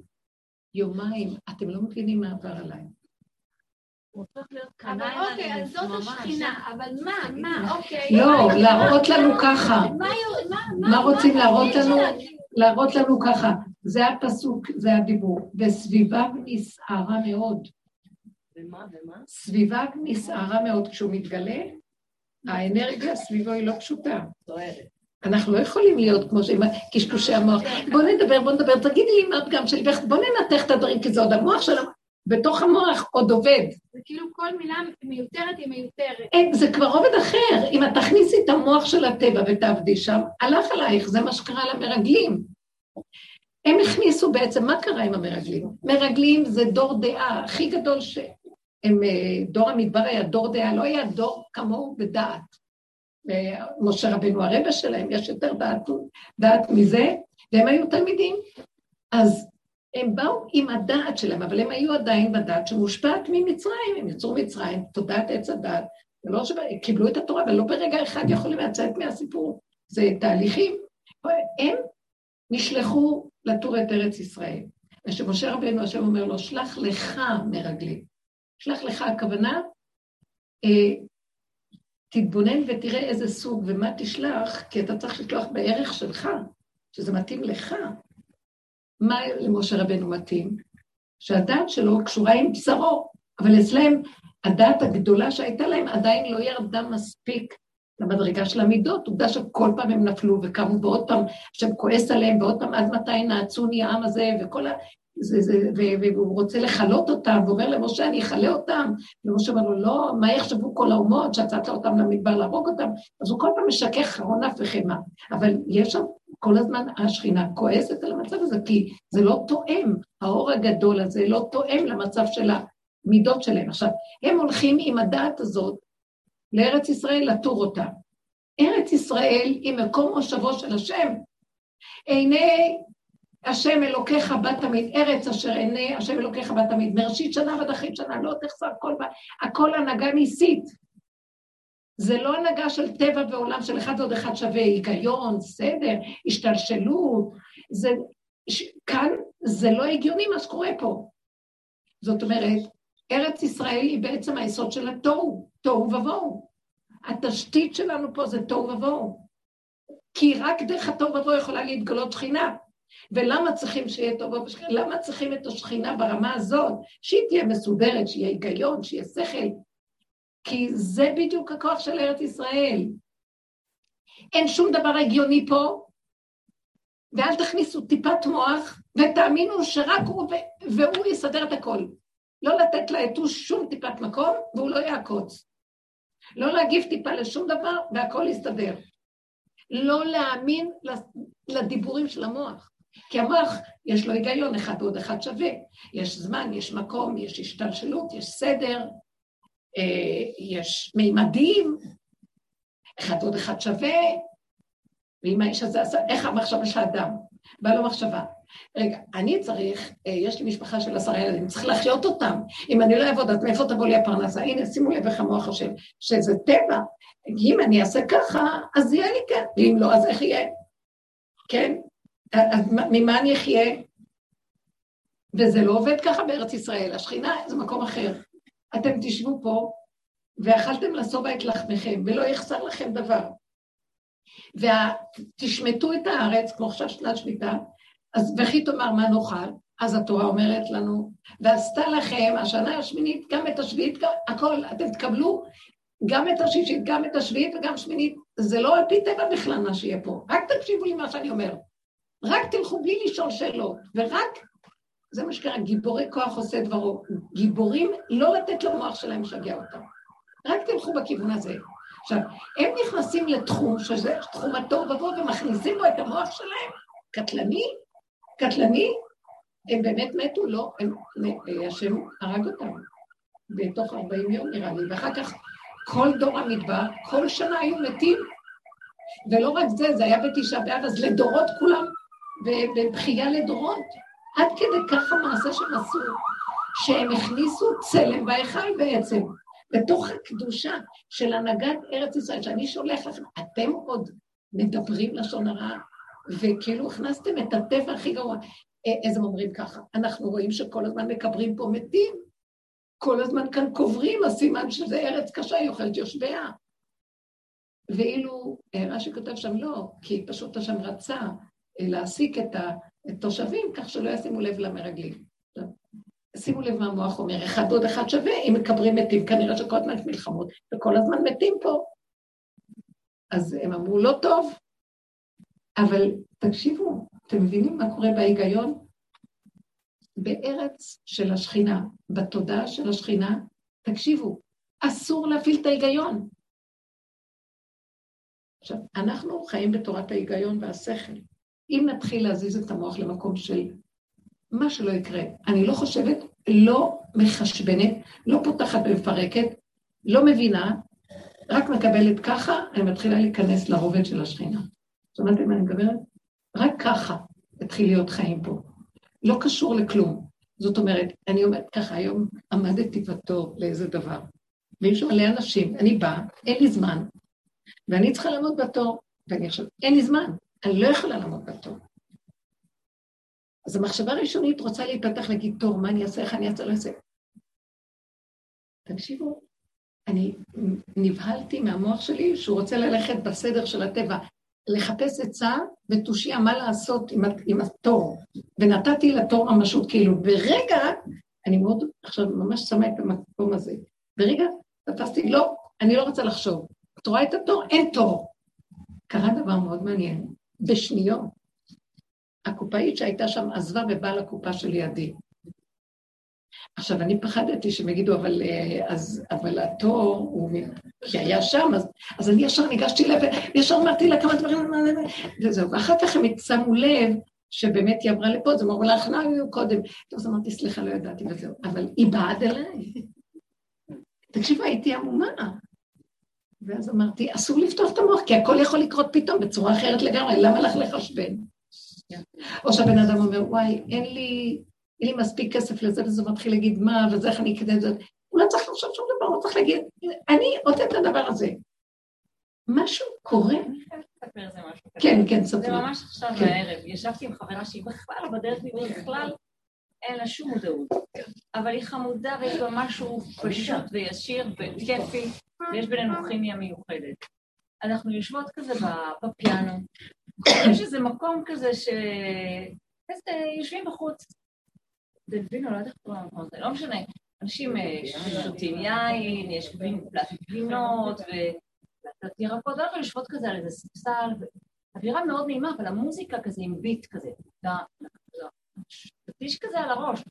יומיים, אתם לא מבינים מה עבר עליי. אבל אוקיי, אז זאת השכינה, אבל מה, מה, אוקיי. לא, להראות לנו ככה. מה רוצים להראות לנו? להראות לנו ככה. זה הפסוק, זה הדיבור. וסביביו נסערה מאוד. ומה, ומה? סביביו נסערה מאוד. כשהוא מתגלה, האנרגיה סביבו היא לא פשוטה. אנחנו לא יכולים להיות כמו שעם קשקושי המוח. בואו נדבר, בואו נדבר, תגידי לי מה הפגם שלי, בואו ננתח את הדברים, כי זה עוד המוח של המוח. בתוך המוח עוד עובד. זה כאילו כל מילה מיותרת היא מיותרת. אין, זה כבר עובד אחר. אם את תכניסי את המוח של הטבע ותעבדי שם, הלך עלייך, זה מה שקרה למרגלים. הם הכניסו בעצם, מה קרה עם המרגלים? מרגלים זה דור דעה הכי גדול ש... הם, אה, דור המדבר היה דור דעה, לא היה דור כמוהו בדעת. משה רבנו הרבה שלהם, יש יותר דעת, דעת מזה, והם היו תלמידים. אז הם באו עם הדעת שלהם, אבל הם היו עדיין בדעת שמושפעת ממצרים, הם יצאו מצרים, תודעת עץ הדעת, ולא שקיבלו את התורה, ולא ברגע אחד יכולים לצאת מהסיפור, זה תהליכים. הם נשלחו לתור את ארץ ישראל. ושמשה רבנו השם אומר לו, שלח לך מרגלים. שלח לך הכוונה, אה, תתבונן ותראה איזה סוג ומה תשלח, כי אתה צריך לשלוח בערך שלך, שזה מתאים לך. מה למשה רבנו מתאים? שהדעת שלו קשורה עם בשרו, אבל אצלם הדעת הגדולה שהייתה להם עדיין לא ירדה מספיק למדרגה של המידות, עובדה שכל פעם הם נפלו וקמו, ועוד פעם השם כועס עליהם, ועוד פעם עד מתי נעצוני העם הזה, וכל ה... זה, זה, והוא רוצה לכלות אותם, ואומר למשה, אני אכלה אותם. ומשה אומר לו, לא, מה יחשבו כל האומות שיצאת אותם למדבר להרוג אותם? אז הוא כל פעם משכך חרון אף וחמא. אבל יש שם כל הזמן השכינה כועסת על המצב הזה, כי זה לא תואם, האור הגדול הזה לא תואם למצב של המידות שלהם. עכשיו, הם הולכים עם הדעת הזאת לארץ ישראל לתור אותה. ארץ ישראל היא מקום מושבו של השם. עיני השם אלוקיך בת תמיד, ארץ אשר עיני השם אלוקיך בת תמיד, מראשית שנה ועד אחרית שנה, לא תחסר כל בה, הכל הנהגה ניסית. זה לא הנהגה של טבע ועולם של אחד ועוד אחד שווה, היגיון, סדר, השתלשלות, זה, ש, כאן זה לא הגיוני מה שקורה פה. זאת אומרת, ארץ ישראל היא בעצם היסוד של התוהו, תוהו ובוהו. התשתית שלנו פה זה תוהו ובוהו. כי רק דרך התוהו ובוהו יכולה להתגלות שכינה. ולמה צריכים שיהיה טוב ובשכינה? למה צריכים את השכינה ברמה הזאת? שהיא תהיה מסודרת, שיהיה היגיון, שיהיה שכל. כי זה בדיוק הכוח של ארץ ישראל. אין שום דבר הגיוני פה, ואל תכניסו טיפת מוח, ותאמינו שרק הוא והוא יסדר את הכל. לא לתת ליתוש שום טיפת מקום, והוא לא יעקוץ. לא להגיב טיפה לשום דבר, והכל יסתדר. לא להאמין לדיבורים של המוח. כי המוח, יש לו היגיון, אחד ועוד אחד שווה. יש זמן, יש מקום, יש השתלשלות, יש סדר, אה, יש מימדים, אחד ועוד אחד שווה, ואם האיש הזה עשה, איך המחשבה של האדם? בא לו מחשבה. רגע, אני צריך, אה, יש לי משפחה של עשרה ילדים, צריך להחיות אותם. אם אני לא אעבוד, אז מאיפה תבוא לי הפרנסה? הנה, שימו לב איך המוח חושב, שזה טבע. אם אני אעשה ככה, אז יהיה לי כן, ואם לא, אז איך יהיה? כן? אז ממה אני אחיה? וזה לא עובד ככה בארץ ישראל, השכינה זה מקום אחר. אתם תשבו פה, ואכלתם לשובע את לחמכם, ולא יחסר לכם דבר. ותשמטו את הארץ, כמו עכשיו שנת שמיטה, אז וכי תאמר מה נאכל? אז התורה אומרת לנו, ועשתה לכם השנה השמינית, גם את השביעית, הכל, אתם תקבלו גם את השישית, גם את השביעית וגם שמינית. זה לא על פי טבע בכלל מה שיהיה פה, רק תקשיבו לי מה שאני אומר. רק תלכו בלי לשאול שאלות, ורק, זה מה שקרה, גיבורי כוח עושה דברו. גיבורים, לא לתת למוח שלהם לשגע אותם. רק תלכו בכיוון הזה. עכשיו, הם נכנסים לתחום, שזה תחום התוהו ובוהו, ומכניסים בו את המוח שלהם, קטלני, קטלני, הם באמת מתו, לא, הם, השם הרג אותם. בתוך 40 יום נראה לי, ואחר כך כל דור המדבר, כל שנה היו מתים, ולא רק זה, זה היה בתשעה באב, אז לדורות כולם ובבכייה לדורות. עד כדי ככה מעשה שהם עשו, שהם הכניסו צלם בהיכל בעצם, בתוך הקדושה של הנהגת ארץ ישראל, שאני שולח לכם, אתם עוד מדברים לשון הרע, וכאילו הכנסתם את הטבע הכי גרוע. אז הם אומרים ככה, אנחנו רואים שכל הזמן מקברים פה מתים, כל הזמן כאן קוברים, הסימן שזה ארץ קשה, היא אוכלת יושביה. ואילו רש"י כותב שם לא, כי פשוט השם רצה להעסיק את התושבים כך שלא ישימו לב למרגלים. שימו לב מה המוח אומר, אחד עוד אחד שווה, אם מקברים מתים, כנראה שכל הזמן יש מלחמות, וכל הזמן מתים פה. אז הם אמרו, לא טוב, אבל תקשיבו, אתם מבינים מה קורה בהיגיון? בארץ של השכינה, בתודעה של השכינה, תקשיבו, אסור להפעיל את ההיגיון. עכשיו, אנחנו חיים בתורת ההיגיון והשכל. אם נתחיל להזיז את המוח למקום של מה שלא יקרה, אני לא חושבת, לא מחשבנת, לא פותחת ומפרקת, לא מבינה, רק מקבלת ככה, אני מתחילה להיכנס לרובד של השכינה. שמעתם מה אני מדברת? רק ככה התחיל להיות חיים פה. לא קשור לכלום. זאת אומרת, אני אומרת ככה, היום עמדתי בתור לאיזה דבר, ויש מלא אנשים, אני באה, אין לי זמן, ואני צריכה לעמוד בתור, ואני עכשיו, אין לי זמן, אני לא יכולה לעמוד בתור. אז המחשבה הראשונית רוצה להיפתח, להגיד, תור, מה אני אעשה, איך אני אעשה, לא אעשה. תקשיבו, אני נבהלתי מהמוח שלי שהוא רוצה ללכת בסדר של הטבע, לחפש עצה ותושייה מה לעשות עם, עם התור. ונתתי לתור ממשות, כאילו, ברגע, אני מאוד עכשיו ממש שמה את המקום הזה, ברגע תפסתי, לא, אני לא רוצה לחשוב. את רואה את התור? אין תור. קרה דבר מאוד מעניין, בשניות. הקופאית שהייתה שם עזבה ובאה לקופה שלידי. עכשיו, אני פחדתי שהם יגידו, אבל, אה, אז, אבל התור הוא... כי היה שם, אז, אז אני ישר ניגשתי לב, וישר אמרתי לה כמה דברים, וזהו. ואחר כך הם שמו לב שבאמת היא עברה לפה, אז הם אמרו לה, אנחנו היו קודם. טוב, אז אמרתי, סליחה, לא ידעתי וזהו. אבל היא באה עד אליי. תקשיבו, הייתי עמומה. ואז אמרתי, אסור לפתוח את המוח, כי הכל יכול לקרות פתאום בצורה אחרת לגמרי, למה לך לחשבן? או שהבן אדם אומר, וואי, אין לי, אין לי מספיק כסף לזה, וזה מתחיל להגיד מה, וזה איך אני אקדם את זה. הוא לא צריך לחשוב שום דבר, הוא צריך להגיד, אני רוצה את הדבר הזה. משהו קורה. כן, כן, ספרי. זה ממש עכשיו כן. בערב. ישבתי עם חברה שהיא בכלל בדרך בכלל אין לה שום מודעות. אבל היא חמודה ויש בה משהו פשוט וישיר וכיפי, ויש בינינו כימיה מיוחדת. אנחנו יושבות כזה בפיאנו, יש איזה מקום כזה ש... יושבים בחוץ. דלווינו, לא יודעת איך קוראים למקום הזה, לא משנה. אנשים אה, שותים יין, יש גבינות וקצת ירקות, אנחנו יושבות כזה על איזה ספסל, אווירה מאוד נעימה, אבל המוזיקה כזה עם ביט כזה. פטיש כזה על הראש.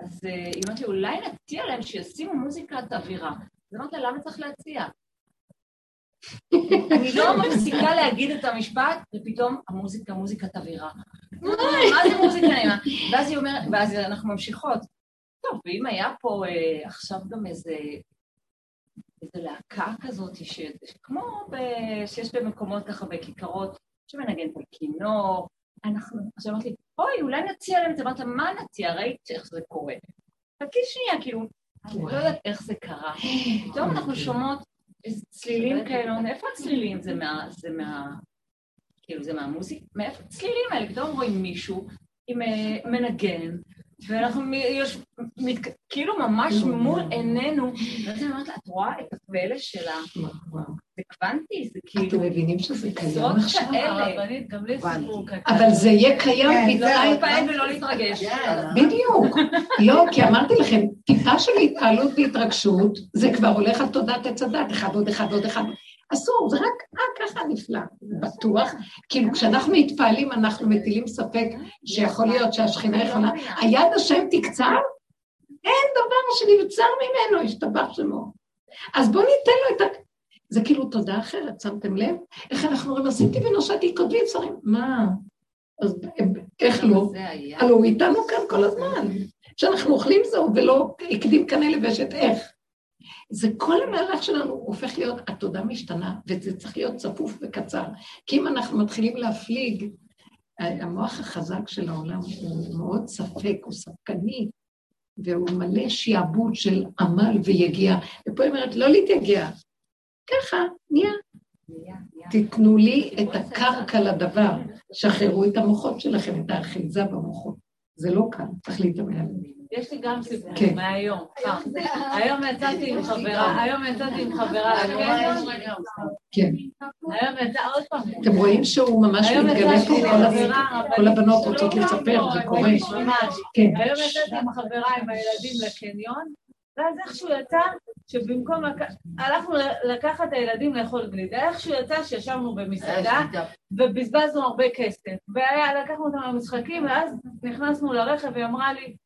אז היא אה, אמרת לי, אולי נציע להם שישימו מוזיקת אווירה. אז אמרתי לה, למה צריך להציע? אני לא מפסיקה להגיד את המשפט, ופתאום המוזיקה, מוזיקת אווירה. מה זה מוזיקה נעימה? ואז היא אומרת, ואז אנחנו ממשיכות. טוב, ואם היה פה אה, עכשיו גם איזה... איזה להקה כזאת, שכמו שיש במקומות ככה בכיכרות, שמנגנת על כינור, אנחנו, אז אמרתי לי, אוי, אולי נציע להם את זה, אמרת, מה נציע? ראית איך זה קורה. חכי שנייה, כאילו, אני לא יודעת איך זה קרה. פתאום אנחנו שומעות איזה צלילים כאלו, מאיפה הצלילים? זה מה... זה מה... כאילו, זה מהמוזיקה? מאיפה הצלילים האלה? פתאום רואים מישהו עם אה, מנגן, ואנחנו כאילו ממש מול עינינו, ואז אני אומרת לה, את רואה את הפלא שלה? זה קוונטי, זה כאילו... אתם מבינים שזה קיים עכשיו? הרבנית, גם לי סיפור קטן. אבל זה יהיה קיים כן, זה לא להתפעל ולא להתרגש. בדיוק. לא, כי אמרתי לכם, טיפה של התעלות והתרגשות, זה כבר הולך על תודעת עץ הדת, אחד עוד אחד עוד אחד. אסור, זה רק, רק ככה נפלא, בטוח. כאילו, כשאנחנו מתפעלים, אנחנו מטילים ספק שיכול להיות שהשכינה יכולה... היד השם תקצר? אין דבר שנבצר ממנו, השתבח שמו. אז בואו ניתן לו את ה... זה כאילו תודה אחרת, שמתם לב? איך אנחנו אומרים, עשיתי ונושעתי, כותבי שרים. מה? אז איך לא? הלוא הוא איתנו כאן כל הזמן. כשאנחנו אוכלים זהו, ולא הקדים קנה לבשת, איך? זה כל המהלך שלנו הופך להיות, התודה משתנה, וזה צריך להיות צפוף וקצר. כי אם אנחנו מתחילים להפליג, המוח החזק של העולם הוא מאוד ספק, הוא ספקני, והוא מלא שיעבוד של עמל ויגיע. ופה היא אומרת, לא להתייגע, ככה, נהיה. תיתנו לי את הקרקע לדבר, שחררו את המוחות שלכם, את האחיזה במוחות. זה לא קל, צריך להתאמן. יש לי גם סיפור כן. מהיום. היום יצאתי עם חברה, היום יצאתי עם חברה לקניון. כן. היום יצא עוד פעם. אתם רואים שהוא ממש מתגלה פה, כל הבנות רוצות לספר, זה קורה. כן. היום יצאתי עם חברה עם הילדים לקניון, ואז איכשהו יצא שבמקום, הלכנו לקחת את הילדים לאכול גלידה, איכשהו יצא שישבנו במסעדה ובזבזנו הרבה כסף. ולקחנו אותם למשחקים, ואז נכנסנו לרכב והיא אמרה לי,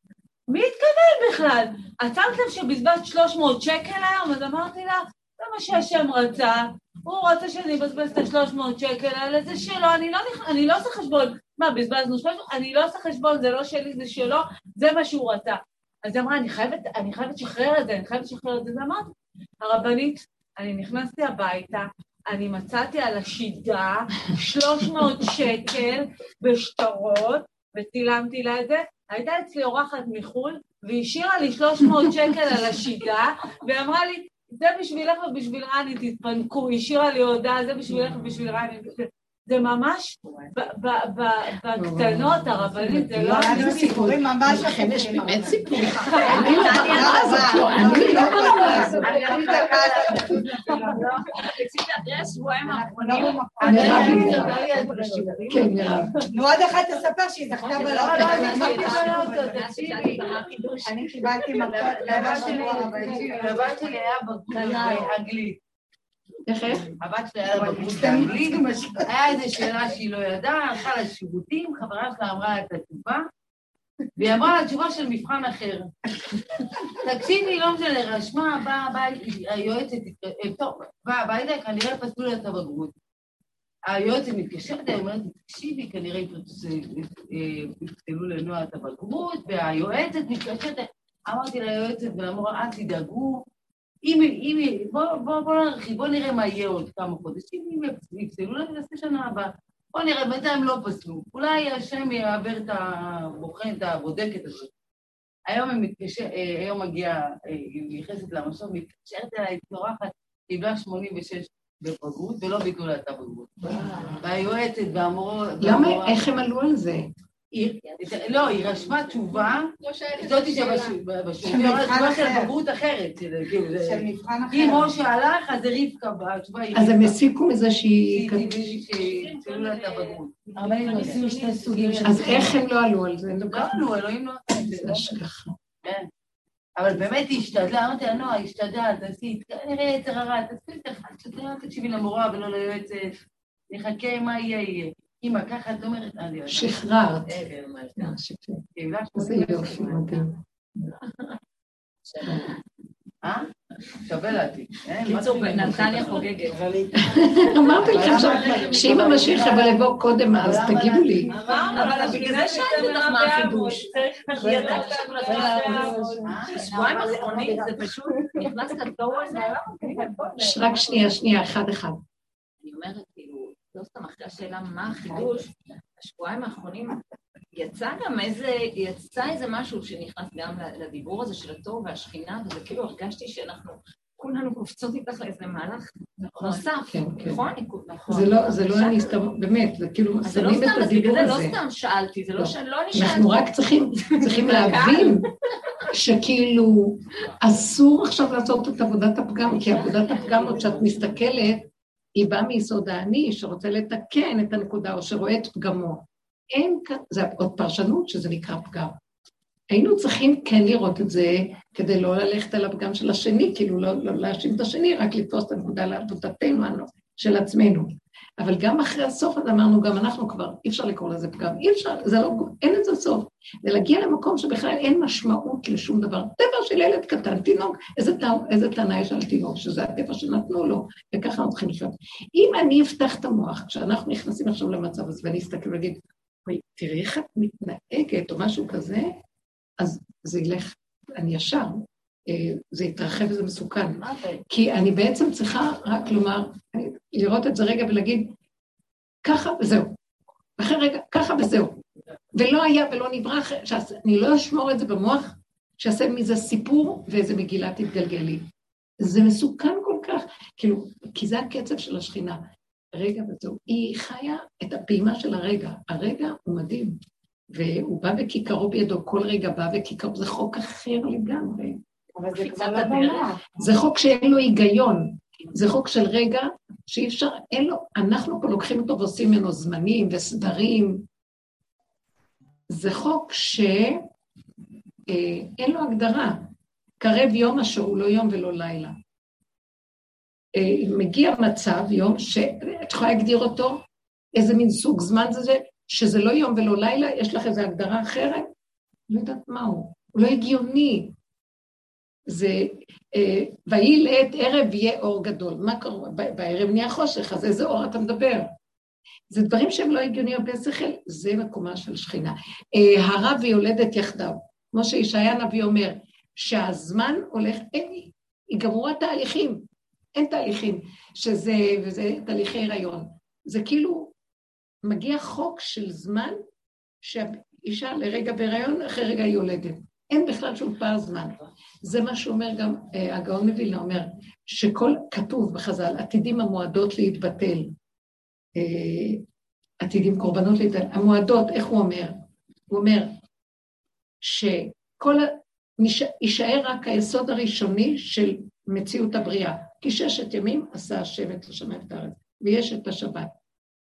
מי התכוון בכלל? את שמת לב שבזבזת 300 שקל היום? אז אמרתי לה, זה מה שהשם רצה, הוא רוצה שאני אבזבז את ה-300 שקל האלה, זה שלו, אני לא, אני לא עושה חשבון. מה, בזבזנו 300? אני לא עושה חשבון, זה לא שלי, זה שלו, זה מה שהוא רצה. אז היא אמרה, אני חייבת, אני חייבת לשחרר את זה, אני חייבת לשחרר את זה. ואמרתי, הרבנית, אני נכנסתי הביתה, אני מצאתי על השידה 300 שקל בשטרות, וצילמתי לה את זה. הייתה אצלי אורחת מחו"ל, והיא השאירה לי 300 שקל על השידה, ואמרה לי, זה בשבילך ובשביל רני, תתפנקו, השאירה לי הודעה, זה בשבילך ובשביל רני. זה ממש בקטנות, הרבנית, זה לא... זה סיפורים ממש לכם יש באמת סיפורים. לא לא, לא. נו, עוד אחת תספר שהיא זכתה. אני קיבלתי מכות, לבת שלי היה באנגלית. איך איך? הבת שלי היה לה באנגלית, היה איזו שאלה שהיא לא ידעה, הלכה לשירותים, חברה שלה אמרה את התשובה, והיא אמרה לה תשובה של מבחן אחר. תקשיבי, לא משנה, רשמה, באה היועצת, טוב, באה הביתה, כנראה פסלו לה את הבגרות. היועצת מתקשרת, היא אומרת, תקשיבי, כנראה יפסלו לנועה את הבגרות, והיועצת מתקשרת, אמרתי ליועצת, ואמרה, אל תדאגו, אם, אם, בוא, בוא, בוא נרחיב, בוא נראה מה יהיה עוד כמה חודשים, אם יפסלו להם, נעשה שנה הבאה. בוא נראה, בינתיים לא פסלו. אולי השם יעבר את הבוחן, את הבודקת הזאת. היום היא מתקשרת, היום מגיעה, היא נכנסת למשוב, מתקשרת אליי, צורחת, קיבלה 86 בבגרות ולא ביטלו לה את הבגרות. והיועצת והמורות... למה, איך הם עלו על זה? לא, היא רשמה תשובה, זאת שבשיעור, תשובה של בגרות אחרת, של מבחן אחר. אם משה הלך, אז זה רבקה, התשובה היא אז הם הסיקו מזה שהיא... שיצאו לה את הבגרות. אבל הם עושים שני סוגים של... אז איך הם לא עלו על זה? לא עלו, אלוהים לא זה. השגחה. כן. אבל באמת היא השתדלה, אמרתי לה, נועה, השתדלת, עשית, כנראה יצר הרע, תעשי את זה, תקשיבי למורה ולא ליועצת, נחכה מה יהיה יהיה. אמא, ככה את אומרת, אני יודעת. שחררת. איזה יופי, מדהים. אה? שווה להעתיק. קיצור, נתניה חוגגת. אמרתי לכם שאם המשיח יבוא לבוא קודם, אז תגידו לי. אבל בגלל זה שאלתי אותך מה החידוש. שבועיים האחרונים זה פשוט נכנס לתור הזה. רק שנייה, שנייה, אחד אחד. אני אומרת, לא סתם אחרי השאלה מה החידוש, השבועיים האחרונים יצא גם איזה, יצא איזה משהו שנכנס גם לדיבור הזה של התור והשכינה, וזה כאילו הרגשתי שאנחנו כולנו קופצות איתך לאיזה מהלך נוסף, כן, כן. נכון? נכון? זה לא, זה לא אני סתם, באמת, זה כאילו שמים את הדיבור הזה. זה לא סתם שאלתי, זה לא שלא נשאלתי. אנחנו רק צריכים, צריכים [laughs] להבין שכאילו אסור עכשיו לעשות את עבודת הפגם, כי עבודת הפגם עוד שאת מסתכלת, היא באה מיסוד האני שרוצה לתקן את הנקודה או שרואה את פגמו. אין כאן, זה עוד פרשנות שזה נקרא פגם. היינו צריכים כן לראות את זה כדי לא ללכת על הפגם של השני, כאילו לא, לא להאשים את השני, רק לתפוס את הנקודה לעבודתנו של עצמנו. אבל גם אחרי הסוף הזה אמרנו, גם אנחנו כבר, אי אפשר לקרוא לזה פגם, אי אפשר, זה לא, אין לזה סוף. זה להגיע למקום שבכלל אין משמעות לשום דבר. טבע של ילד קטן, תינוק, איזה, טע, איזה טענה יש על תינוק, שזה הטבע שנתנו לו, וככה אנחנו צריכים לחיות. אם אני אפתח את המוח, כשאנחנו נכנסים עכשיו למצב הזה, ואני אסתכל ואגיד, וואי, תראי איך את מתנהגת, או משהו כזה, אז זה ילך, אני ישר, זה יתרחב וזה מסוכן. כי אני בעצם צריכה רק לומר, לראות את זה רגע ולהגיד, ככה וזהו. אחרי רגע, ככה וזהו. ולא היה ולא נברא, שאני לא אשמור את זה במוח, שאעשה מזה סיפור ואיזה מגילה תתגלגל לי. זה מסוכן כל כך, כאילו, כי זה הקצב של השכינה. רגע וזהו. היא חיה את הפעימה של הרגע. הרגע הוא מדהים, והוא בא וכיכרו בידו, כל רגע בא וכיכרו, זה חוק אחר לגמרי. אבל זה כבר לא. זה חוק שאין לו היגיון. זה חוק של רגע שאי אפשר, אין לו, אנחנו פה לוקחים אותו ועושים ממנו זמנים וסדרים. זה חוק שאין אה, לו הגדרה. קרב יום אשר הוא לא יום ולא לילה. אה, מגיע מצב, יום, שאת יכולה להגדיר אותו, איזה מין סוג זמן זה, שזה לא יום ולא לילה, יש לך איזו הגדרה אחרת? לא יודעת מה הוא. הוא לא הגיוני. זה, אה, ויהי לעת ערב יהיה אור גדול. מה קורה? בערב נהיה חושך, אז איזה אור אתה מדבר? זה דברים שהם לא הגיוניים בשכל, זה מקומה של שכינה. אה, הרע ויולדת יחדיו, כמו שישעיה הנביא אומר, שהזמן הולך, אין, ייגמרו התהליכים, אין תהליכים, שזה, וזה תהליכי הריון. זה כאילו מגיע חוק של זמן שהאישה לרגע בהיריון, אחרי רגע היא יולדת. אין בכלל שום פער זמן. זה מה שאומר גם אה, הגאון מווילנה, אומר שכל כתוב בחז"ל, עתידים המועדות להתבטל. אה, עתידים קורבנות להתבטל. המועדות, איך הוא אומר? הוא אומר שכל, יישאר רק היסוד הראשוני של מציאות הבריאה. כי ששת ימים עשה השם את השמיים ואת הארץ, ויש את השבת.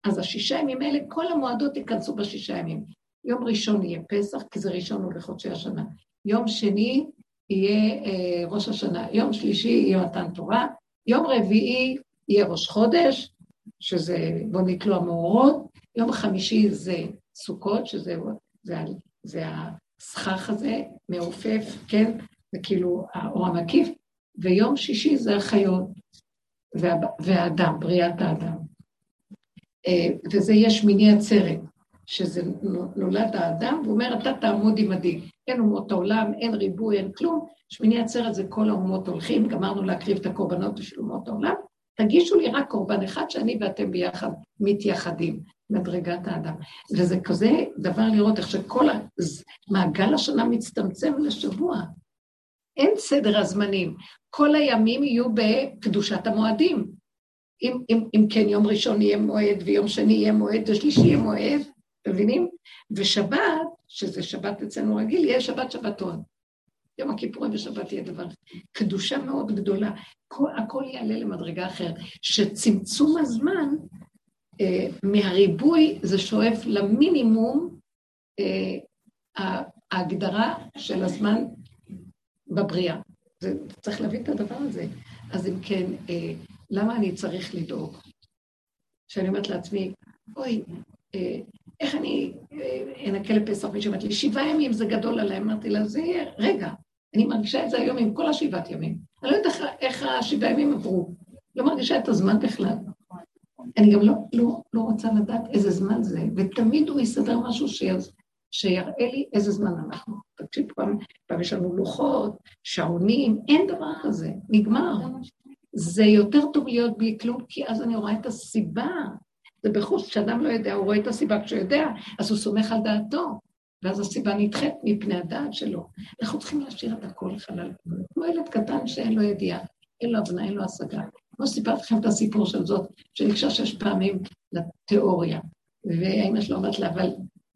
אז השישה ימים האלה, כל המועדות ייכנסו בשישה ימים. יום ראשון יהיה פסח, כי זה ראשון הוא לחודשי השנה. יום שני יהיה אה, ראש השנה, יום שלישי יהיה מתן תורה, יום רביעי יהיה ראש חודש, שזה בוא נתלו המאורות, יום חמישי זה סוכות, שזה זה, זה הסכך הזה, מעופף, כן? זה כאילו האור המקיף, ויום שישי זה החיות וה, והאדם, בריאת האדם. אה, וזה יש מיני עצרת. שזה נולד האדם, והוא אומר, אתה תעמוד עמדי. אין אומות העולם, אין ריבוי, אין כלום. שמיני עצרת זה כל האומות הולכים, גמרנו להקריב את הקורבנות בשביל אומות העולם. תגישו לי רק קורבן אחד שאני ואתם ביחד מתייחדים, מדרגת האדם. וזה כזה דבר לראות איך שכל מעגל השנה מצטמצם לשבוע. אין סדר הזמנים. כל הימים יהיו בקדושת המועדים. אם, אם, אם כן יום ראשון יהיה מועד, ויום שני יהיה מועד, ושלישי יהיה מועד, אתם מבינים? ושבת, שזה שבת אצלנו רגיל, יהיה שבת שבתון. יום הכיפורים ושבת יהיה דבר, קדושה מאוד גדולה. כל, הכל יעלה למדרגה אחרת. שצמצום הזמן אה, מהריבוי זה שואף למינימום אה, ההגדרה של הזמן בבריאה. זה, צריך להבין את הדבר הזה. אז אם כן, אה, למה אני צריך לדאוג? שאני אומרת לעצמי, אוי, אה, איך אני אנקה לפסח? מישהו אמרת לי, שבעה ימים זה גדול עליי. אמרתי לה, זה יהיה, רגע, אני מרגישה את זה היום עם כל השבעת ימים. אני לא יודעת איך השבעה ימים עברו. לא מרגישה את הזמן בכלל. אני גם לא, לא, לא רוצה לדעת איזה זמן זה, ותמיד הוא יסדר משהו שיז, שיראה לי איזה זמן אנחנו. תקשיב, פעם, פעם יש לנו לוחות, שעונים, אין דבר כזה, נגמר. זה יותר טוב להיות בלי כלום, כי אז אני רואה את הסיבה. זה בחוץ, כשאדם לא יודע, הוא רואה את הסיבה, כשהוא יודע, אז הוא סומך על דעתו, ואז הסיבה נדחית מפני הדעת שלו. אנחנו צריכים להשאיר את הכל חלל, כמו ילד קטן שאין לו ידיעה, אין לו הבנה, אין לו השגה. כמו סיפרתי לכם את הסיפור של זאת, שנקשר שש פעמים לתיאוריה. והאמא שלו אומרת לה, אבל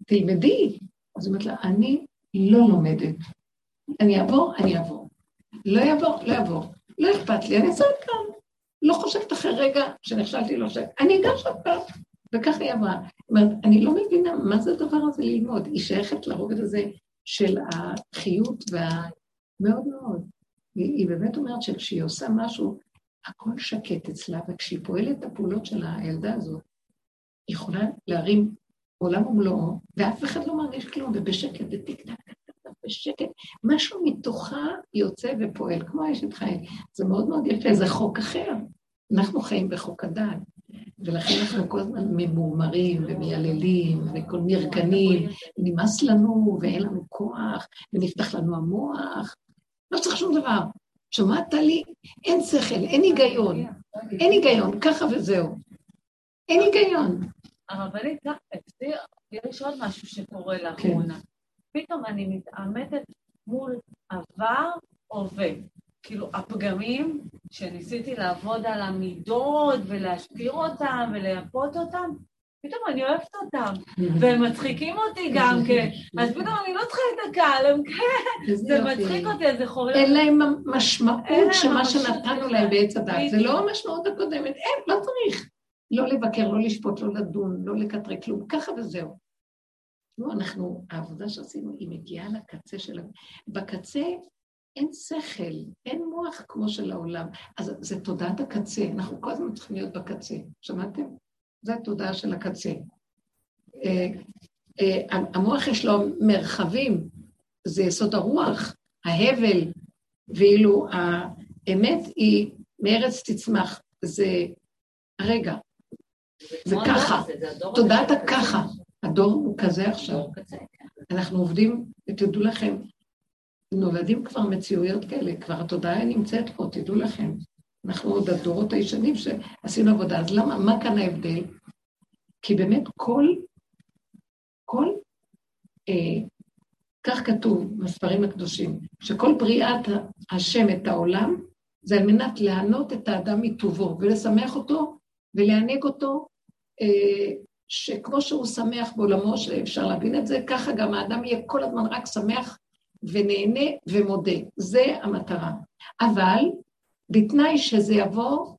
תלמדי. אז היא אומרת לה, אני לא לומדת. אני אעבור, אני אעבור. לא יעבור, לא יעבור. לא אכפת לי, אני אעשה עוד פעם. לא חושבת אחרי רגע שנכשלתי, לא חושבת, אני אגש עוד פעם. וככה היא אמרה. אומרת, אני לא מבינה מה זה הדבר הזה ללמוד. היא שייכת לרובד הזה של החיות וה... מאוד מאוד. היא, היא באמת אומרת שכשהיא עושה משהו, הכל שקט אצלה, וכשהיא פועלת את הפעולות של הילדה הזאת, היא יכולה להרים עולם ומלואו, ואף אחד לא מרגיש כלום, ובשקט, וטק בשקט, משהו מתוכה יוצא ופועל, כמו אשת חיים. זה מאוד מאוד יפה, זה חוק אחר. אנחנו חיים בחוק הדעת, ולכן אנחנו כל הזמן ממורמרים ומייללים וכל נרגנים, נמאס לנו ואין לנו כוח, ונפתח לנו המוח. לא צריך שום דבר. שמעת לי? אין שכל, אין היגיון. אין היגיון, ככה וזהו. אין היגיון. הרבנית, אצלי יש עוד משהו שקורה לאחרונה. פתאום אני מתעמתת מול עבר הווה. כאילו, הפגמים שניסיתי לעבוד על המידות ולהשפיר אותם ולייפות אותם, פתאום אני אוהבת אותם, והם מצחיקים אותי גם כן, אז פתאום אני לא צריכה את הקהל, הם כן, זה מצחיק אותי, אז זה חורר. אין להם משמעות שמה שנתנו להם בעץ הדת, זה לא המשמעות הקודמת, אין, לא צריך. לא לבקר, לא לשפוט, לא לדון, לא לקטרי כלום, ככה וזהו. לא, אנחנו, העבודה שעשינו היא מגיעה לקצה של... בקצה אין שכל, אין מוח כמו של העולם. אז זה תודעת הקצה, אנחנו כל הזמן צריכים להיות בקצה, שמעתם? זו התודעה של הקצה. אה, אה, המוח יש לו מרחבים, זה יסוד הרוח, ההבל, ואילו האמת היא מארץ תצמח, זה הרגע, זה ככה, תודעת הככה, הדור הוא כזה עכשיו. כן. אנחנו עובדים, ותדעו לכם, נולדים כבר מציאויות כאלה, כבר התודעה נמצאת פה, תדעו לכם. אנחנו עוד הדורות הישנים שעשינו עבודה, אז למה, מה כאן ההבדל? כי באמת כל, כל, אה, כך כתוב בספרים הקדושים, שכל בריאת השם את העולם, זה על מנת לענות את האדם מטובו ולשמח אותו ולהנהיג אותו, אה, שכמו שהוא שמח בעולמו, שאפשר להבין את זה, ככה גם האדם יהיה כל הזמן רק שמח ונהנה ומודה. זה המטרה. אבל בתנאי שזה יבוא,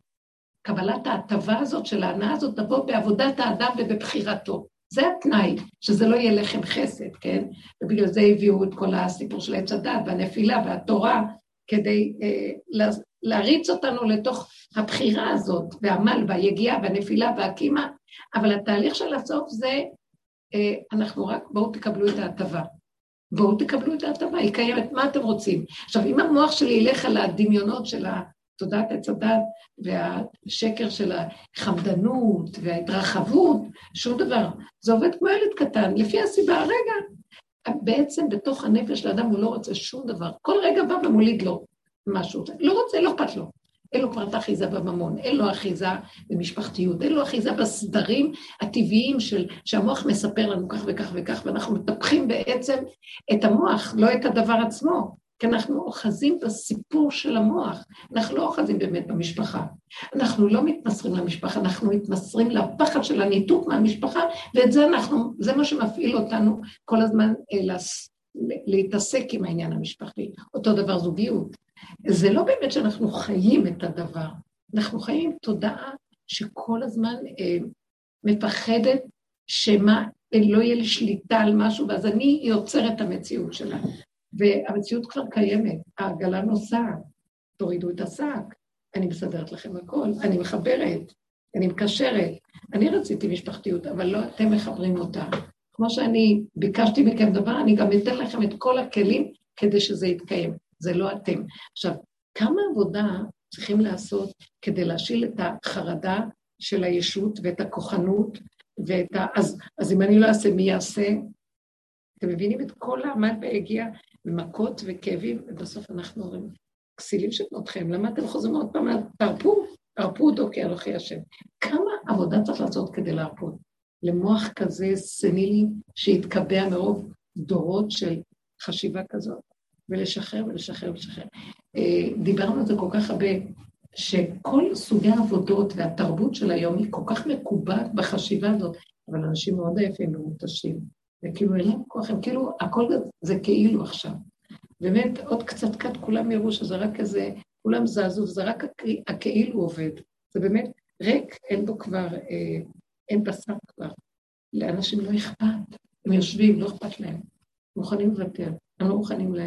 קבלת ההטבה הזאת של ההנאה הזאת תבוא בעבודת האדם ובבחירתו. זה התנאי, שזה לא יהיה לחם חסד, כן? ובגלל זה הביאו את כל הסיפור של עץ הדת והנפילה והתורה, כדי אה, להריץ אותנו לתוך הבחירה הזאת, והעמל והיגיעה והנפילה והקימה, אבל התהליך של הסוף זה, אה, אנחנו רק, בואו תקבלו את ההטבה. בואו תקבלו את ההטבה, היא קיימת, מה אתם רוצים? עכשיו, אם המוח שלי ילך על הדמיונות של תודעת עץ הדת והשקר של החמדנות וההתרחבות, שום דבר. זה עובד כמו ילד קטן, לפי הסיבה, רגע, בעצם בתוך הנפש של האדם הוא לא רוצה שום דבר. כל רגע בא ומוליד לו משהו. לא רוצה, לא אכפת לו. אין לו כבר את האחיזה בממון, אין לו אחיזה במשפחתיות, אין לו אחיזה בסדרים הטבעיים של, שהמוח מספר לנו כך וכך וכך, ואנחנו מטפחים בעצם את המוח, לא את הדבר עצמו. כי אנחנו אוחזים בסיפור של המוח, אנחנו לא אוחזים באמת במשפחה. אנחנו לא מתמסרים למשפחה, אנחנו מתמסרים לפחד של הניתוק מהמשפחה, ואת זה אנחנו, זה מה שמפעיל אותנו כל הזמן אה, להתעסק עם העניין המשפחתי. אותו דבר זוגיות. זה לא באמת שאנחנו חיים את הדבר, אנחנו חיים עם תודעה שכל הזמן אה, מפחדת שמה, לא יהיה לי שליטה על משהו, ואז אני יוצר את המציאות שלה. והמציאות כבר קיימת, העגלה נוסעת, תורידו את השק, אני מסדרת לכם הכל, אני מחברת, אני מקשרת. אני רציתי משפחתיות, אבל לא אתם מחברים אותה. כמו שאני ביקשתי מכם דבר, אני גם אתן לכם את כל הכלים כדי שזה יתקיים. זה לא אתם. עכשיו, כמה עבודה צריכים לעשות כדי להשיל את החרדה של הישות ואת הכוחנות ואת ה... אז, אז אם אני לא אעשה, מי יעשה? אתם מבינים את כל העמד והגיע ומכות וכאבים, ובסוף אנחנו אומרים, כסילים של בנותיכם, למה אתם חוזרים עוד פעם? תרפו, תרפו אותו כי אנוכי השם. כמה עבודה צריך לעשות כדי להרפות? למוח כזה סנילי שהתקבע מרוב דורות של חשיבה כזאת, ולשחרר ולשחרר ולשחרר. אה, דיברנו על זה כל כך הרבה, שכל סוגי העבודות והתרבות של היום היא כל כך מקובעת בחשיבה הזאת, אבל אנשים מאוד עייפים ומותשים. וכאילו אין להם כוח, הם כאילו, הכל זה כאילו עכשיו. באמת, עוד קצת קט כולם יראו שזה רק איזה, כולם זזו, זה רק הכאילו עובד. זה באמת ריק, אין בו כבר, אה, אין בשר כבר. לאנשים לא אכפת, הם יושבים, לא אכפת להם. מוכנים לוותר, הם לא מוכנים ל...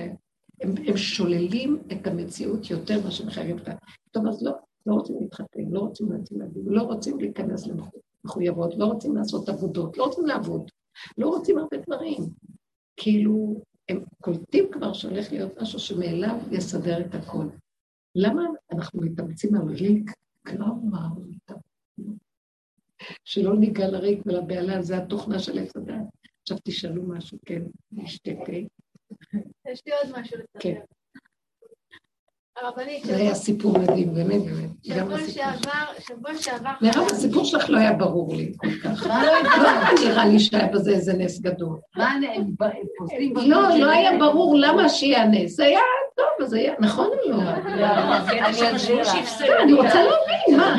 הם, הם שוללים את המציאות יותר ממה שמחייבים אותה. טוב, אז לא, לא רוצים להתחתן, לא רוצים להציל ילדים, לא רוצים להיכנס למחויבות, לא רוצים לעשות עבודות, לא רוצים לעבוד. לא רוצים הרבה דברים. כאילו, הם קולטים כבר שהולך להיות משהו שמאליו יסדר את הכל. למה אנחנו מתאמצים על ריק? קרמה, שלא ניגע לריק ולבהלה, זה התוכנה של עץ הדת. עכשיו תשאלו משהו, כן, נשתה תה. יש לי עוד משהו לספר. כן. הרבנית... זה היה סיפור מדהים, באמת, באמת. שבוע שעבר, שבוע שעבר... מירב, הסיפור שלך לא היה ברור לי כל כך. לא [laughs] נראה לי שהיה בזה איזה נס גדול. מה, הם פוסטים... לא, לא היה ברור למה שיהיה נס. זה היה טוב, אז היה... נכון או לא? אני רוצה להבין, מה?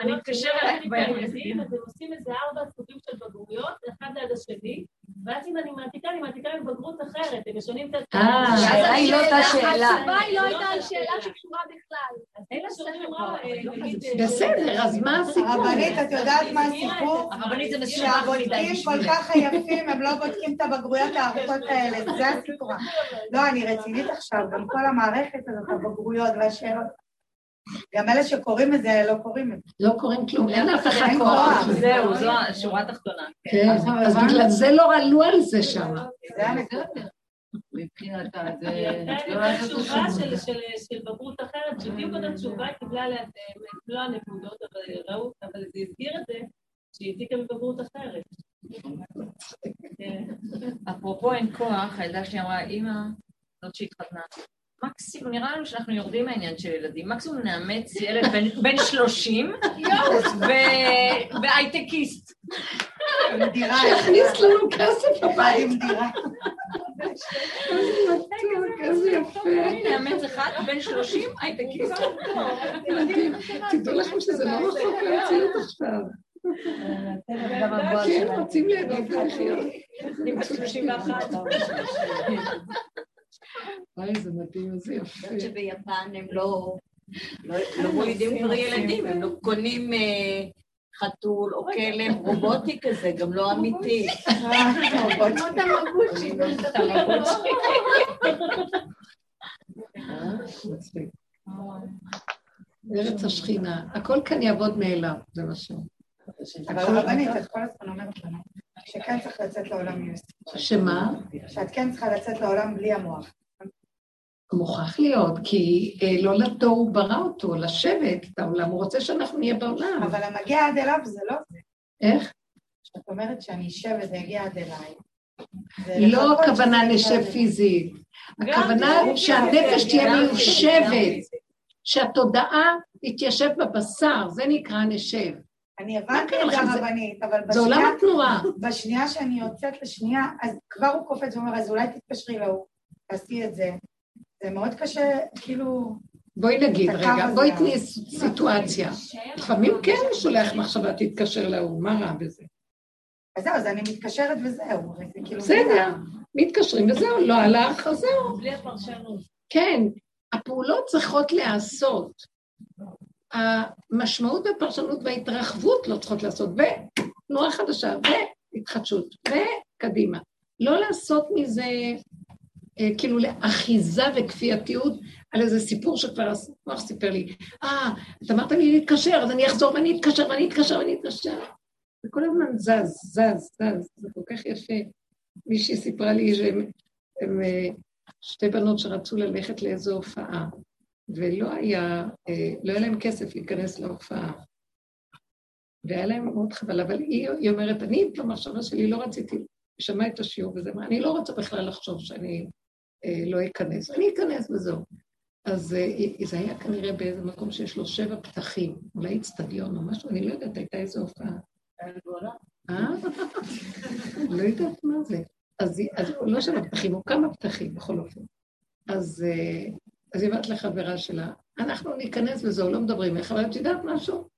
אני מתקשרת לילדים, אז הם עושים איזה ארבע סוגים של בגרויות, אחד ליד השני. ואז אם אני מעתיקה, אני מעתיקה עם בגרות אחרת, הם משנים את ה... אה, השאלה היא לא אותה שאלה. התשובה היא לא הייתה על שאלה שקשורה בכלל. אלה שאומרים, אה, בסדר, אז מה הסיפור? הרבנית, את יודעת מה הסיפור? הרבנית זה מסוים. שהבודקים כל כך עייפים, הם לא בודקים את הבגרויות הארוכות האלה, זה הסיפור. לא, אני רצינית עכשיו, גם כל המערכת הזאת, הבגרויות והשאלות. גם אלה שקוראים את זה, לא קוראים את זה. לא קוראים כלום, אין אף אחד כוח. זהו, זו השורה התחתונה. כן, אז בגלל זה לא עלו על זה שם. זה הנקודה. מבחינתה, זה לא לעשות תשובה של בגרות אחרת, שבדיוק אותה תשובה קיבלה לא הנקודות, אבל זה הסגיר את זה, שהיא העתיקה מבגרות אחרת. כן. אפרופו אין כוח, הילדה שלי אמרה, אימא, זאת שהתחתנה, מקסימום, נראה לנו שאנחנו יורדים מהעניין של ילדים, מקסימום נאמץ ילד בן שלושים והייטקיסט. עם דירה. שיכניס לנו כסף הבית. עם דירה. יפה. נאמץ אחד, בן שלושים, הייטקיסט. תדעו לכם שזה לא רחוק להציל עכשיו. כן, רוצים ליהנות ולחיות. אני בת 31. וואי, איזה מדהים, איזה יפה. אני שביפן הם לא, לא, לא מולידים כבר ילדים, הם לא קונים אה, חתול או כלב רובוטי כזה, גם לא אמיתי. כמו תמגוצ'י. [laughs] ארץ השכינה, הכל כאן יעבוד מאליו, זה מה ש... אבל רבנית, את כל הזמן אומרת לנו שכן צריך לצאת לעולם עם שמה? שאת כן צריכה לצאת לעולם בלי המוח. מוכרח להיות, כי אה, לא לתור הוא ברא אותו, לשבת את העולם, הוא רוצה שאנחנו נהיה בעולם. אבל המגיע עד אליו זה לא זה. איך? כשאת אומרת שאני אשב וזה יגיע עד אליי. לא הכוונה נשב פיזית, הכוונה שהנפש תהיה מיושבת, שהתודעה תתיישב בבשר, זה נקרא נשב. אני הבנתי את הרבנית, אבל בשנייה... זה עולם התנועה. בשנייה שאני יוצאת לשנייה, אז כבר הוא קופץ ואומר, אז אולי תתקשרי להוא, תעשי את זה. זה מאוד קשה, כאילו... בואי נגיד רגע, בואי תני סיטואציה. לפעמים כן הוא שולח מחשבה, תתקשר להוא, מה רע בזה? אז זהו, אז אני מתקשרת וזהו, כאילו... בסדר, מתקשרים וזהו, לא הלך, אז זהו. בלי הפרשנות. כן, הפעולות צריכות להיעשות. המשמעות והפרשנות וההתרחבות לא צריכות לעשות, ותנועה חדשה, והתחדשות, וקדימה. לא לעשות מזה אה, כאילו לאחיזה וכפייתיות על איזה סיפור שכבר המוח סיפר לי. אה, את אמרת לי להתקשר, אז אני אחזור ואני אתקשר ואני אתקשר ואני אתקשר. זה כל הזמן זז, זז, זז, זה כל כך יפה. מישהי סיפרה לי שהם אה, שתי בנות שרצו ללכת לאיזו הופעה, ולא היה, אה, לא היה להם כסף להיכנס להופעה. והיה להם מאוד חבל, אבל היא, היא אומרת, אני במחשבה שלי לא רציתי, שמעה את השיעור וזה, אני לא רוצה בכלל לחשוב שאני אה, לא אכנס, אני אכנס וזהו. אז אה, זה היה כנראה באיזה מקום שיש לו שבע פתחים, אולי אצטדיון או משהו, אני לא יודעת, הייתה איזו הופעה. אה? לא יודעת מה זה. אז הוא לא שבע פתחים, הוא כמה פתחים בכל אופן. אז אז היא אומרת לחברה שלה, אנחנו ניכנס וזהו, לא מדברים איך, אבל את יודעת משהו?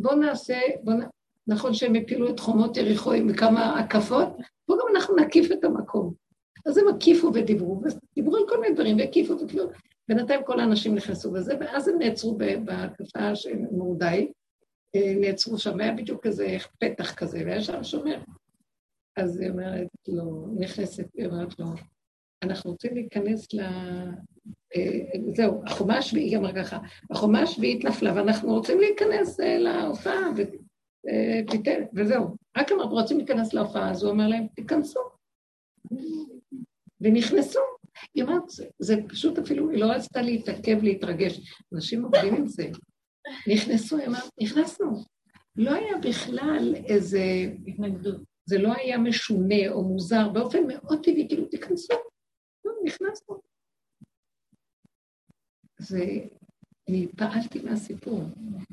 בואו נעשה, בוא נ... נכון שהם הפילו את חומות יריחו עם כמה הקפות, בואו גם אנחנו נקיף את המקום. אז הם הקיפו ודיברו, ודיברו על כל מיני דברים, והקיפו וכאילו, בינתיים כל האנשים נכנסו בזה, ואז הם נעצרו בהקפה של מורדאי, אה, נעצרו שם, היה בדיוק איזה פתח כזה, והיה שם שומר. אז היא אומרת לו, נכנסת, היא אומרת לו, אנחנו רוצים להיכנס ל... אה, זהו, החומה השביעית, היא אמרה ככה, החומה השביעית נפלה ואנחנו רוצים להיכנס אה, להופעה וזהו. רק אנחנו רוצים להיכנס להופעה, אז הוא אומר להם, תיכנסו. ונכנסו. היא אומרת, זה, זה פשוט אפילו, היא לא רצתה להתעכב, להתרגש. אנשים עובדים עם זה. נכנסו, היא אמרת, נכנסנו. לא היה בכלל איזה התנגדות. זה לא היה משונה או מוזר, באופן מאוד טבעי, כאילו, תיכנסו. לא, נכנסנו. זה, אני פעלתי מהסיפור.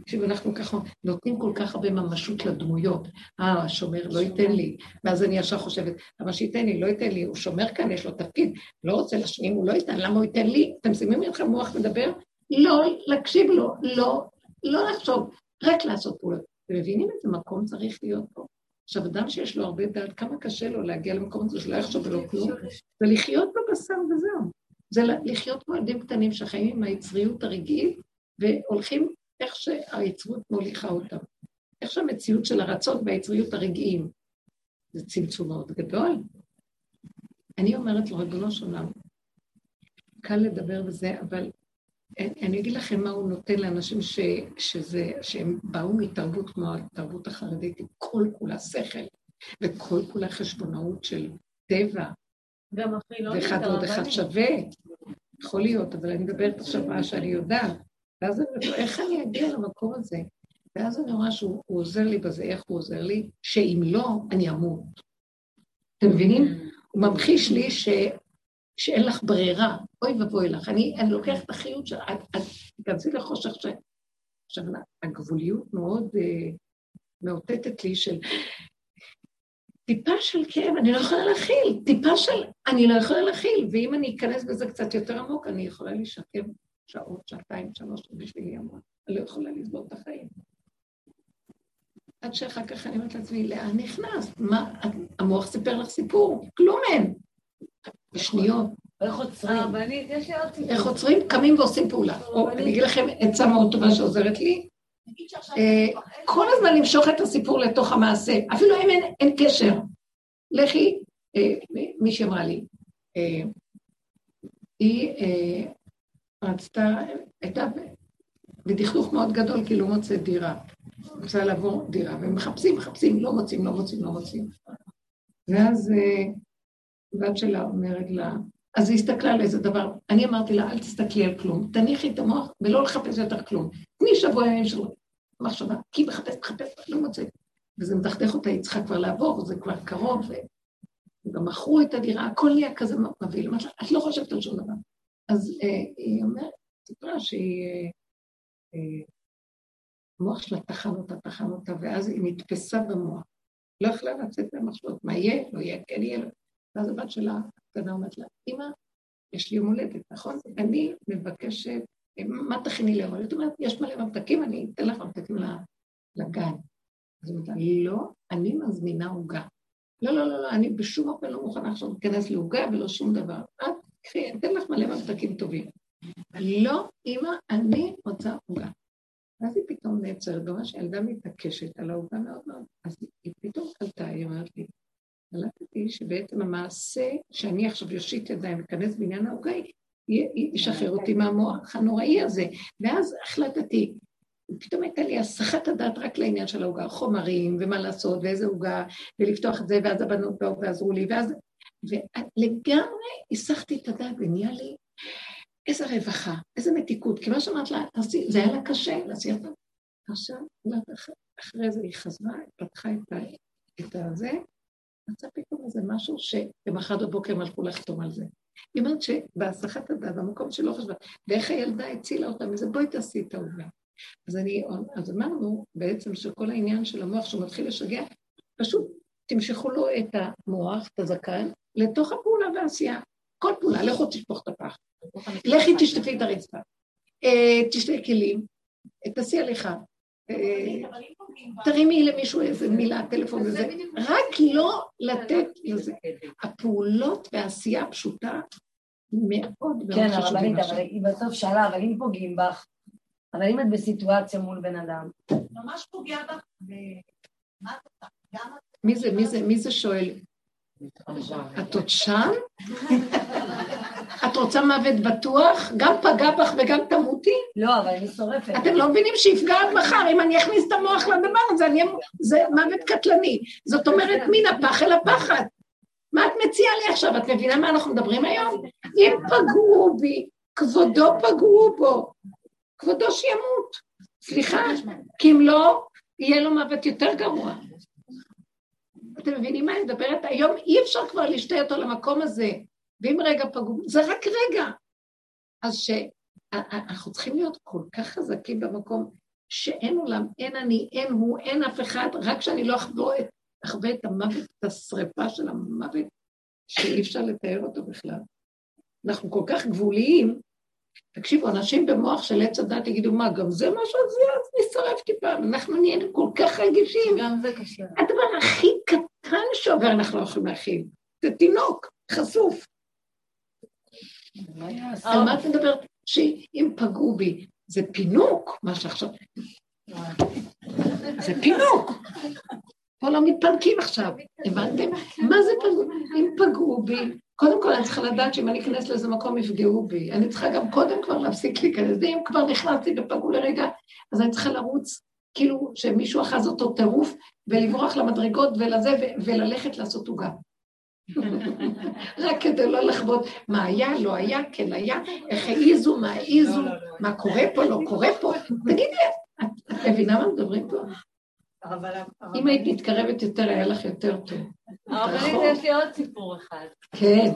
עכשיו, אנחנו ככה נותנים כל כך הרבה ממשות לדמויות. אה, השומר לא ייתן לי. ואז אני ישר חושבת, למה שייתן לי? לא ייתן לי, הוא שומר כאן, יש לו תפקיד, לא רוצה להשלים, הוא לא ייתן, למה הוא ייתן לי? אתם שמים לך מוח מדבר? לא להקשיב לו, לא, לא לחשוב, רק לעשות פעולות. אתם מבינים איזה מקום צריך להיות פה? עכשיו, אדם שיש לו הרבה דעת, כמה קשה לו להגיע למקום הזה שלא יחשוב ולא כלום, ולחיות בבשר וזהו. זה לחיות כמו ילדים קטנים שחיים עם היצריות הרגעית, והולכים איך שהיצרות מוליכה אותם. איך שהמציאות של הרצון והיצריות הרגעיים. זה צמצום מאוד גדול. אני אומרת לו, ריבונו של עולם, קל לדבר בזה, אבל אני אגיד לכם מה הוא נותן לאנשים ש, שזה, שהם באו מתרבות כמו התרבות החרדית, עם כל כולה שכל וכל כולה חשבונאות של טבע גם החילונית, ואחד עוד אחד שווה, יכול להיות, אבל אני מדברת עכשיו מה שאני יודעת. ואז אני אומרת, איך אני אגיע למקום הזה? ואז אני רואה שהוא עוזר לי בזה, איך הוא עוזר לי? שאם לא, אני אמות. אתם מבינים? הוא ממחיש לי ש... שאין לך ברירה, אוי ואבוי לך. אני, אני לוקח את החיות שלך, את תיכנסי לחושך ש... עכשיו, הגבוליות מאוד uh, מאותתת לי של טיפה של כאב, אני לא יכולה להכיל, טיפה של אני לא יכולה להכיל, ואם אני אכנס בזה קצת יותר עמוק, אני יכולה להישכב שעות, שעתיים, שלוש, בשבילי המון. אני לא יכולה לסבול את החיים. עד שאחר כך אני אומרת לעצמי, לאן נכנסת? מה, המוח סיפר לך סיפור? כלום אין. בשניות. איך עוצרים? איך עוצרים? קמים ועושים פעולה. אני אגיד לכם עצה מאוד טובה שעוזרת לי. אה, כל הזמן למשוך את הסיפור לתוך המעשה, אפילו אם אין קשר. לכי, אה, מישהי אמרה לי, אה, היא רצתה, הייתה בדכדוך מאוד גדול כי לא מוצאת דירה. רוצה לעבור דירה, ומחפשים, מחפשים, לא מוצאים, לא מוצאים, לא מוצאים. ואז הבת שלה אומרת לה, אז היא הסתכלה על איזה דבר, אני אמרתי לה, אל תסתכלי על כלום, תניחי את המוח ולא לחפש יותר כלום. תני שבוע ימים של מחשבה, כי מחפש, מחפש, לא מוצאת. וזה מדכדך אותה, היא צריכה כבר לעבור, זה כבר קרוב, וגם מכרו את הדירה, הכל נהיה כזה מבהיל. את לא חושבת על שום דבר. אז אה, היא אומרת, סיפרה שהיא... אה, אה, המוח שלה טחן אותה, טחן אותה, ואז היא נתפסה במוח. לא יכלה לצאת מהמחשבות, מה יהיה, לא יהיה, כן יהיה. ואז הבת שלה, הקטנה אומרת לה, אמא, יש לי יום הולדת, נכון? אני מבקשת, מה תכיני יום הולדת? אומרת, יש מלא ממתקים, אני אתן לך ממתקים לגן. אז היא אומרת לא, אני מזמינה עוגה. לא, לא, לא, לא, אני בשום אופן לא מוכנה עכשיו להיכנס לעוגה ולא שום דבר. את, קחי, אתן לך מלא ממתקים טובים. לא, אמא, אני רוצה עוגה. ואז היא פתאום נעצרת, ממש ילדה מתעקשת על העוגה מאוד מאוד. אז היא פתאום קלטה, היא אומרת לי, קלטתי שבעצם המעשה שאני עכשיו יושיט ידיים וכנס בעניין העוגה, ישחרר אותי מהמוח הנוראי הזה. ואז החלטתי, פתאום הייתה לי הסחת הדעת רק לעניין של העוגה, חומרים, ומה לעשות, ואיזה עוגה, ולפתוח את זה, ואז הבנות באו ועזרו לי, ואז... ולגמרי הסחתי את הדעת ונהיה לי איזה רווחה, איזה מתיקות, כי מה שאמרת לה, זה היה לה קשה, אותה. עכשיו, אחרי זה היא חזרה, פתחה את הזה, מצא פתאום איזה משהו שבמחרת בבוקר הם הלכו לחתום על זה. היא אומרת שבהסחת הדעת, במקום שלא חשבה, ואיך הילדה הצילה אותה מזה, בואי תעשי את העובדה. אז, אני, אז אמרנו בעצם שכל העניין של המוח שהוא מתחיל לשגע, פשוט תמשכו לו את המוח, את הזקן, לתוך הפעולה והעשייה. כל פעולה, לכו תשפוך את הפח. לכי תשטפי את הרצפה. אה, תשתי כלים, תעשי הליכה. תרימי למישהו איזה מילה, טלפון וזה, רק לא לתת לזה. הפעולות והעשייה הפשוטה מאוד מאוד כן, הרבנית, אבל היא בסוף שאלה, אבל אם פוגעים בך, אבל אם את בסיטואציה מול בן אדם. ממש פוגע בך, ומה את עושה? מי זה, מי זה, מי זה שואל? את עוד שם? את רוצה מוות בטוח? גם פגע בך וגם תמותי? לא, אבל אני שורפת. אתם לא מבינים שיפגע עד מחר, אם אני אכניס את המוח לדבר הזה, אני... זה מוות קטלני. זאת אומרת, מן הפח אל הפחד. מה את מציעה לי עכשיו? את מבינה מה אנחנו מדברים היום? אם פגעו בי, כבודו פגעו בו. כבודו שימות. סליחה, כי אם לא, יהיה לו מוות יותר גרוע. אתם מבינים מה אני מדברת? היום אי אפשר כבר לשתי אותו למקום הזה, ואם רגע פגעו, זה רק רגע. אז שאנחנו צריכים להיות כל כך חזקים במקום שאין עולם, אין אני, אין הוא, אין אף אחד, רק שאני לא אחווה את, אחווה את המוות, את השרפה של המוות, שאי אפשר לתאר אותו בכלל. אנחנו כל כך גבוליים, תקשיבו, אנשים במוח של עץ הדת יגידו, מה, גם זה משהו, אז נשרף טיפה, אנחנו נהיינו כל כך רגישים. גם זה קשה. הדבר הכי קטן שעובר אנחנו לא יכולים להכיל, זה תינוק, חשוף. על מה את מדברת? שאם פגעו בי, זה פינוק, מה שעכשיו... זה פינוק. פה לא מתפנקים עכשיו, הבנתם? מה זה פגעו? אם פגעו בי, קודם כל אני צריכה לדעת שאם אני אכנס לאיזה מקום יפגעו בי. אני צריכה גם קודם כבר להפסיק להיכנס. ואם כבר נכנסתי ופגעו לרגע, אז אני צריכה לרוץ, כאילו שמישהו אחז אותו טירוף, ולברוח למדרגות ולזה, וללכת לעשות עוגה. [laughs] רק כדי לא לחוות מה היה, לא היה, כן היה, איך העיזו, מה העיזו, לא, לא, לא. מה קורה פה, לא קורה פה. תגידי, את מבינה מה מדברים פה? אם היית מתקרבת יותר, היה לך יותר טוב. הרבנית, יש לי עוד סיפור אחד. כן.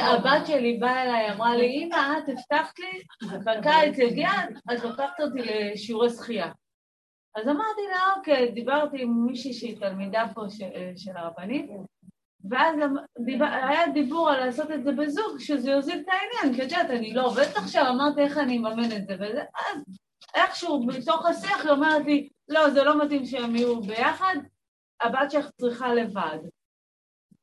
הבת שלי באה אליי, אמרה לי, אמא, את הבטחת לי, בקיץ יגיע, את לוקחת אותי לשיעורי שחייה. אז אמרתי לה, אוקיי, דיברתי עם מישהי שהיא תלמידה פה של הרבנית, ואז היה דיבור על לעשות את זה בזוג, שזה יוזיל את העניין, כי את יודעת, אני לא עובדת עכשיו, אמרתי איך אני אממן את זה, ואז איכשהו בתוך השיח היא אומרת לי, לא, זה לא מתאים שהם יהיו ביחד, הבת שלך צריכה לבד.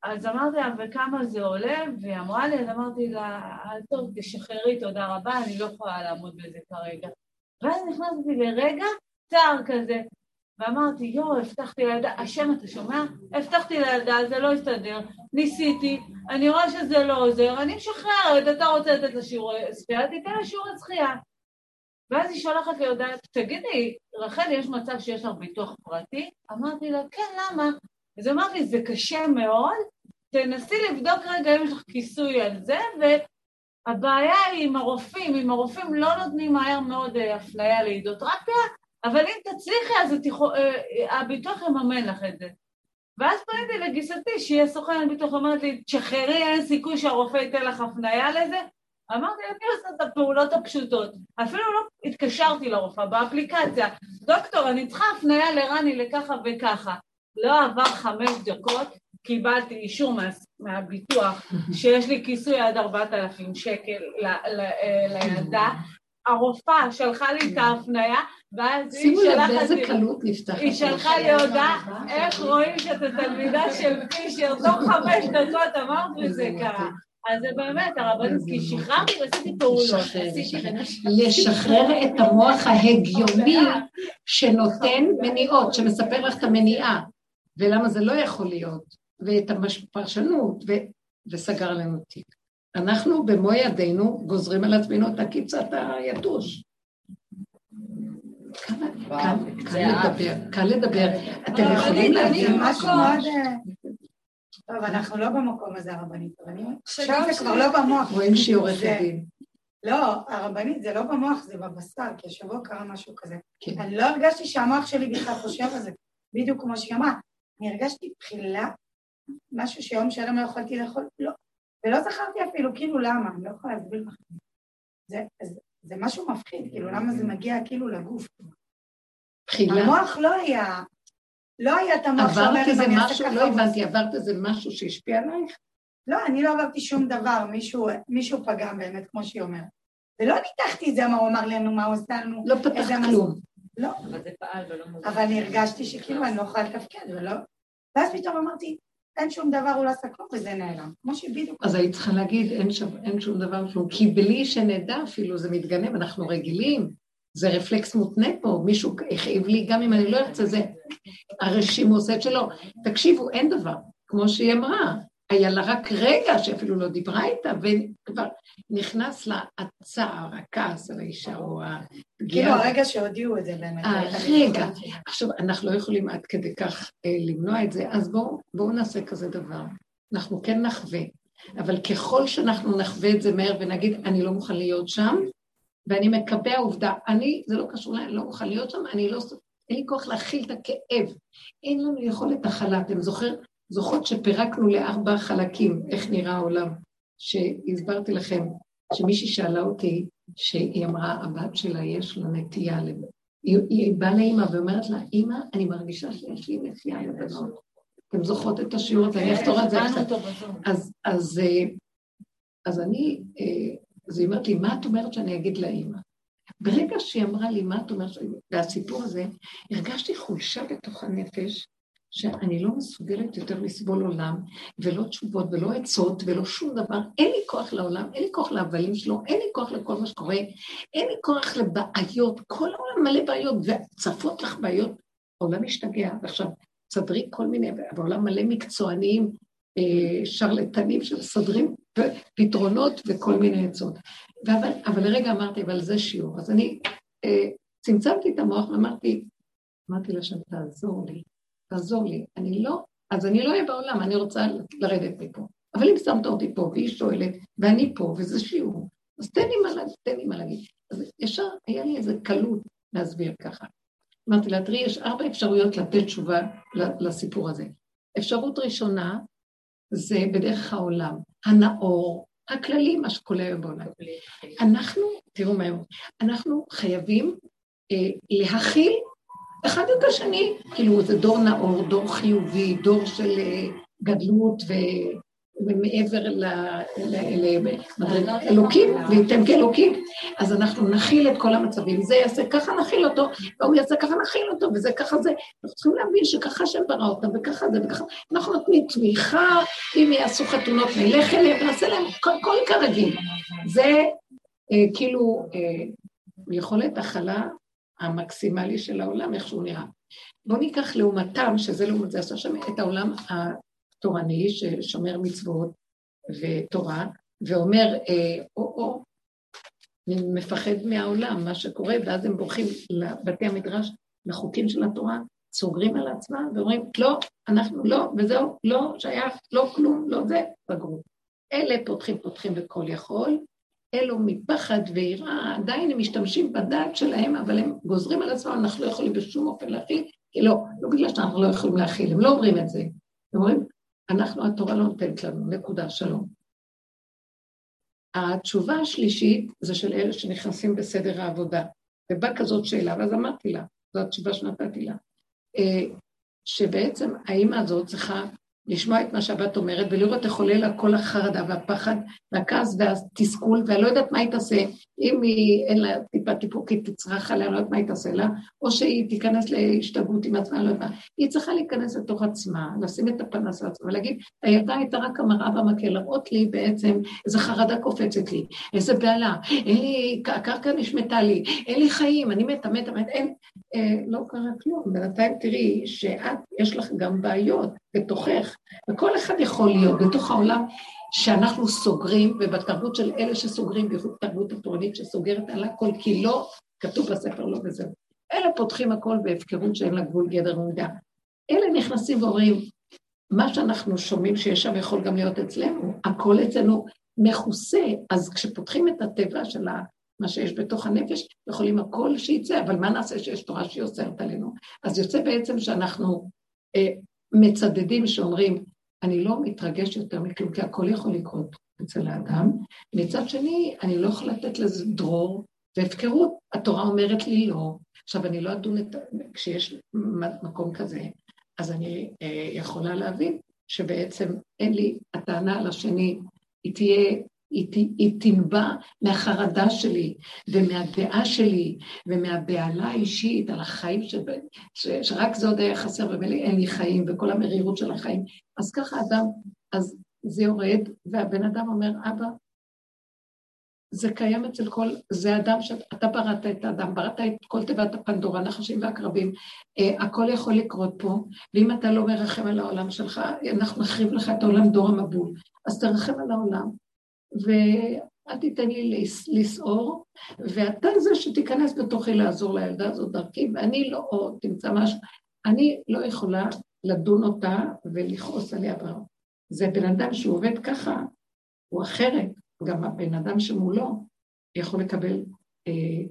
אז אמרתי לה, וכמה זה עולה? והיא אמרה לי, אז אמרתי לה, טוב, תשחררי, תודה רבה, אני לא יכולה לעמוד בזה כרגע. ואז נכנסתי לרגע צער כזה, ואמרתי, יואו, הבטחתי לילדה, השם אתה שומע? הבטחתי לילדה, זה לא הסתדר, ניסיתי, אני רואה שזה לא עוזר, אני משחררת, אתה רוצה לתת לה שיעורי שחייה, תיתן לה שיעורי שחייה. ואז היא שולחת לי הודעה, תגידי, רחל, יש מצב שיש לך ביטוח פרטי? אמרתי לה, כן, למה? אז אמרתי, זה קשה מאוד, תנסי לבדוק רגע אם יש לך כיסוי על זה, והבעיה היא עם הרופאים, אם הרופאים לא נותנים מהר מאוד אה, הפליה להידותרפיה, אבל אם תצליחי אז התיכו, אה, הביטוח יממן לך את זה. ואז פניתי לגיסתי, שהיא הסוכנת ביטוח, אומרת לי, תשחררי, אין סיכוי שהרופא ייתן לך הפניה לזה. אמרתי, אני עושה את הפעולות הפשוטות. אפילו לא התקשרתי לרופאה באפליקציה. דוקטור, אני צריכה הפניה לרני לככה וככה. לא עבר חמש דקות, קיבלתי אישור מה, מהביטוח שיש לי כיסוי עד ארבעת אלפים שקל ל, ל, אה, לילדה. הרופאה שלחה לי את ההפניה, ואז היא שלחה לי... שימו לב באיזה קלות נפתחת. היא שלחה לי הודעה, איך רואים שאתה תלמידה של פישר, תוך חמש דקות אמרת וזה קרה. אז זה באמת, הרבנות, כי שחררתי ועשיתי פעולות. לשחרר את המוח ההגיוני שנותן מניעות, שמספר לך את המניעה, ולמה זה לא יכול להיות, ואת הפרשנות, וסגר לנו תיק. אנחנו במו ידינו גוזרים על עצמנו את הקיצת היתוש. קל לדבר, קל לדבר. אתם יכולים להבין משהו? טוב, אנחנו לא במקום הזה, הרבנית, עכשיו זה כבר לא במוח. רואים שהיא עורכת דין. לא, הרבנית זה לא במוח, זה בבשר, כי השבוע קרה משהו כזה. כן. אני לא הרגשתי שהמוח שלי בכלל חושב על זה, בדיוק כמו שהיא אמרה. אני הרגשתי תחילה משהו שיום שלם לא יכולתי לאכול, לא. ולא זכרתי אפילו, כאילו למה, אני לא יכולה להסביר לך. זה, זה, זה משהו מפחיד, כאילו למה זה מגיע כאילו לגוף. תחילה. המוח לא היה לא היה את המוח שאומר אם אני אעשה ככה... לא הבנתי, עברת איזה משהו שהשפיע עלייך? לא, אני לא עברתי שום דבר, מישהו, מישהו פגע באמת, כמו שהיא אומרת. ולא ניתחתי את זה, מה הוא אמר לנו, מה הוא עושה לנו. לא פתח כלום. לא. אבל זה פעל ולא מוזר. אבל אני הרגשתי שכאילו אני לא יכולה לתפקד, ולא... ואז פתאום אמרתי, אין שום דבר, הוא לא עשה כלום, וזה נעלם. כמו שבדיוק... אז היית צריכה להגיד, אין, שום, אין שום דבר כלום, כי בלי שנדע אפילו, זה מתגנב, אנחנו רגילים. זה רפלקס מותנה פה, מישהו הכאיב לי, גם אם אני לא ארצה, זה הרשימו עושה את שלו. תקשיבו, אין דבר, כמו שהיא אמרה, היה לה רק רגע שאפילו לא דיברה איתה, וכבר נכנס לה הצער, הכעס על האישה, או הפגיעה. כאילו הרגע שהודיעו את זה באמת. הרגע. עכשיו, אנחנו לא יכולים עד כדי כך אה, למנוע את זה, אז בואו בוא נעשה כזה דבר. אנחנו כן נחווה, אבל ככל שאנחנו נחווה את זה מהר ונגיד, אני לא מוכן להיות שם, ואני מקבע עובדה, אני, זה לא קשור אליי, אני לא מוכן להיות שם, אני לא, אין לי כוח להכיל את הכאב, אין לנו יכולת הכלה. אתם זוכר, זוכרות שפירקנו לארבע חלקים, איך נראה העולם, שהסברתי לכם, שמישהי שאלה אותי, שהיא אמרה, הבת שלה יש לה נטייה, היא, היא באה לאימא ואומרת לה, אימא, אני מרגישה שיש לי נטייה לבנות. אתם זוכרות את השיעור הזה, אני אחזור על זה קצת. אז, אז, אה, אז אני אה, אז היא אומרת לי, מה את אומרת שאני אגיד לאימא? ברגע שהיא אמרה לי, מה את אומרת, והסיפור הזה, הרגשתי חולשה בתוך הנפש, שאני לא מסוגלת יותר לסבול עולם, ולא תשובות, ולא עצות, ולא שום דבר. אין לי כוח לעולם, אין לי כוח להבלים שלו, אין לי כוח לכל מה שקורה, אין לי כוח לבעיות, כל העולם מלא בעיות, וצפות לך בעיות, העולם משתגע. ועכשיו, תסדרי כל מיני, בעולם מלא מקצוענים, אה, שרלטנים שמסדרים פתרונות וכל מיני עצות. אבל, אבל לרגע אמרתי, אבל זה שיעור. אז אני אה, צמצמתי את המוח ואמרתי, אמרתי לה שם, תעזור לי, תעזור לי. אני לא אז אני לא אהיה בעולם, אני רוצה לרדת מפה. אבל אם שמת אותי פה, והיא שואלת, ואני פה, וזה שיעור, אז תן לי מה, תן לי מה להגיד. אז ישר היה לי איזה קלות להסביר ככה. אמרתי לה, תראי, יש ארבע אפשרויות לתת תשובה לסיפור הזה. אפשרות ראשונה זה בדרך העולם, הנאור, הכללי, מה שקורה היום בעולם. אנחנו, תראו מה היום, אנחנו חייבים אה, להכיל אחד את השני, כאילו זה דור נאור, דור חיובי, דור של אה, גדלות ו... ומעבר לאלוקים, וייתם כאלוקים, אז אנחנו נכיל את כל המצבים. זה יעשה ככה נכיל אותו, והוא יעשה ככה נכיל אותו, וזה ככה זה. אנחנו צריכים להבין שככה השם ברא אותם, וככה זה, וככה. אנחנו נותנים תמיכה, אם יעשו חתונות נלך אליהם, ונעשה להם כל כרגיל. זה אה, כאילו אה, יכולת הכלה המקסימלי של העולם, איך שהוא נראה. בואו ניקח לעומתם, שזה לעומת זה, עשה שם את העולם תורני ששומר מצוות ותורה, ואומר, אה, או-או, אני מפחד מהעולם, מה שקורה, ואז הם בורחים לבתי המדרש, לחוקים של התורה, סוגרים על עצמם ואומרים, לא, אנחנו לא, וזהו, לא שייך, לא כלום, לא זה, בגרות. אלה פותחים, פותחים בכל יכול, אלו מפחד ויראה, עדיין הם משתמשים בדעת שלהם, אבל הם גוזרים על עצמם, אנחנו לא יכולים בשום אופן להכיל, כי לא, לא בגלל שאנחנו לא יכולים להכיל, הם לא אומרים את זה. הם אומרים, אנחנו, התורה לא נותנת לנו, נקודה, שלום. התשובה השלישית זה של אלה שנכנסים בסדר העבודה. ובאה כזאת שאלה, ואז אמרתי לה, זו התשובה שנתתי לה, אה, שבעצם האימא הזאת צריכה לשמוע את מה שהבת אומרת ולראות איך עולה לה כל החרדה והפחד והכעס והתסכול, ואני לא יודעת מה היא תעשה, אם היא אין לה טיפה טיפוק, היא תצרח עליה, לא יודעת מה היא תעשה לה, או שהיא תיכנס להשתגעות עם עצמה, לא יודעת מה. היא צריכה להיכנס לתוך עצמה, לשים את הפנס על עצמה ולהגיד, הילדה הייתה רק המראה במקל, להראות לי בעצם איזה חרדה קופצת לי, איזה בהלה, אין לי, הקרקע נשמטה לי, אין לי חיים, אני מתה, מתה, מתה, אין, אה, לא קרה כלום. בינתיים תראי שאת, יש לך גם בעיות בתוכך, וכל אחד יכול להיות בתוך העולם שאנחנו סוגרים, ובתרבות של אלה שסוגרים, בייחוד תרבות התורנית שסוגרת על הכל, כי לא, כתוב בספר לא וזהו. אלה פותחים הכל בהפקרות שאין לה גבול גדר ומידה. אלה נכנסים ואומרים, מה שאנחנו שומעים שיש שם יכול גם להיות אצלנו, הכל אצלנו מכוסה, אז כשפותחים את הטבע של מה שיש בתוך הנפש, יכולים הכל שיצא, אבל מה נעשה שיש תורה שהיא אוסרת עלינו? אז יוצא בעצם שאנחנו אה, מצדדים שאומרים, אני לא מתרגש יותר מכלום, כי הכל יכול לקרות אצל האדם. מצד שני, אני לא יכולה לתת לזה דרור והפקרות. התורה אומרת לי לא. עכשיו, אני לא אדון את... כשיש מקום כזה, אז אני אה, יכולה להבין שבעצם אין לי, הטענה על השני, היא תהיה היא, היא תנבע מהחרדה שלי ומהדעה שלי ומהבהלה האישית על החיים ש, ש, שרק זה עוד היה חסר ומילא אין לי חיים וכל המרירות של החיים. אז ככה אדם, אז זה יורד והבן אדם אומר, אבא, זה קיים אצל כל, זה אדם שאתה בראת את האדם, בראת את כל תיבת הפנדורה, נחשים ועקרבים, uh, הכל יכול לקרות פה, ואם אתה לא מרחם על העולם שלך, אנחנו נחריב לך את העולם דור המבול. אז תרחם על העולם, ואל תיתן לי לסעור, ואתה זה שתיכנס בתוכי לעזור לילדה הזאת דרכי, ואני לא, או תמצא משהו, אני לא יכולה לדון אותה ולכעוס עליה. זה בן אדם שעובד ככה, הוא אחרת, גם הבן אדם שמולו יכול לקבל אה,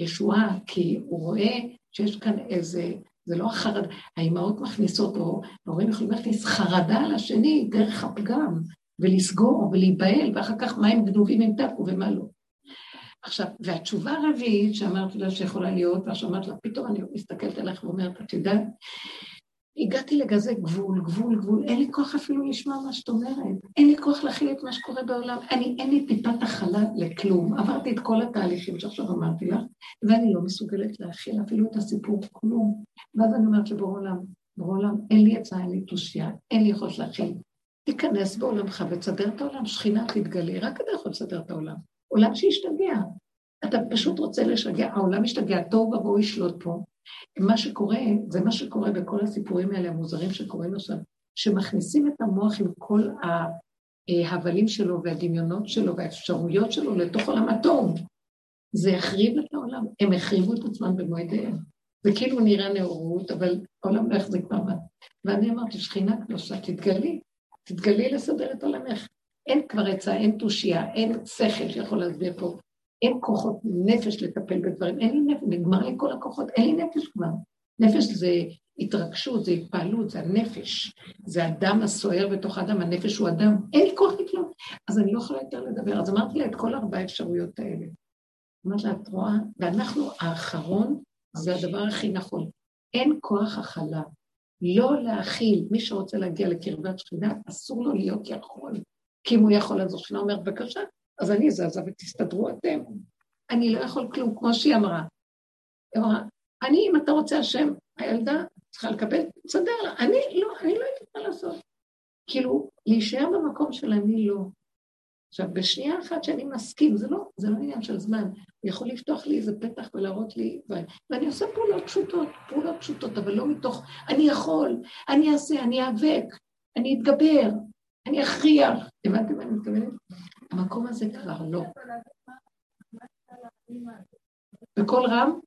ישועה, כי הוא רואה שיש כאן איזה, זה לא החרד, האימהות מכניסות, או ההורים יכולים להכניס חרדה על השני דרך הפגם, ולסגור ולהיבהל, ואחר כך מים גנובים עם טקו ומה לא. עכשיו, והתשובה הרביעית שאמרתי לה שיכולה להיות, ועכשיו אמרתי לה, פתאום אני מסתכלת עליך ואומרת, את יודעת, הגעתי לגזי גבול, גבול, גבול, אין לי כוח אפילו לשמוע מה שאת אומרת, אין לי כוח להכיל את מה שקורה בעולם, אני, אין לי טיפת הכלה לכלום. עברתי את כל התהליכים שעכשיו אמרתי לך, ואני לא מסוגלת להכיל אפילו את הסיפור, כלום. ואז אני אומרת לבורא עולם, בורא עולם, אין לי עצה, אין לי תושייה, אין לי יכולת להכיל. תיכנס בעולמך ותסדר את העולם, שכינה תתגלה, רק אתה יכול לסדר את העולם. עולם שישתגע. אתה פשוט רוצה לשגע, העולם משתגע, תוהו ובוהו ישלוט פה. מה שקורה, זה מה שקורה בכל הסיפורים האלה המוזרים שקורים עכשיו, שמכניסים את המוח עם כל ההבלים שלו והדמיונות שלו והאפשרויות שלו לתוך עולם התוהו. זה יחריב את העולם, הם החריבו את עצמם במועדיהם. זה כאילו נראה נאורות, אבל העולם לא יחזיק מעמד. ואני אמרתי, שכינה קדושה, תתגלי, תתגלי לסדר את עולמך. אין כבר עצה, אין תושייה, אין שכל שיכול להסביר פה. אין כוחות נפש לטפל בדברים, אין לי נפש, נגמר לי כל הכוחות, אין לי נפש כבר. נפש זה התרגשות, זה התפעלות, זה הנפש, זה הדם הסוער בתוך האדם, הנפש הוא אדם, אין לי כוח לכלום. אז אני לא יכולה יותר לדבר. אז אמרתי לה את כל ארבע האפשרויות האלה. אמרתי לה, את רואה? ואנחנו, האחרון, זה הדבר הכי נכון. אין כוח הכלה. לא להכיל, מי שרוצה להגיע לקרבת שכינה, אסור לו להיות יכול. כי אם הוא יכול, אז השכינה אומרת, בבקשה, אז אני זזה ותסתדרו אתם. אני לא יכול כלום, כמו שהיא אמרה. היא אמרה, אני, אם אתה רוצה השם, הילדה צריכה לקבל, תסדר לה. אני לא, אני לא יודעת מה לעשות. כאילו, להישאר במקום של אני לא. עכשיו, בשנייה אחת שאני מסכים, זה לא, זה לא עניין של זמן, הוא יכול לפתוח לי איזה פתח ולהראות לי, ואני עושה פעולות פשוטות, פעולות פשוטות, אבל לא מתוך, אני יכול, אני אעשה, אני איאבק, אני אתגבר, אני אכריח. הבנתם מה אני מתכוונת? המקום הזה כבר לא. בקול רם?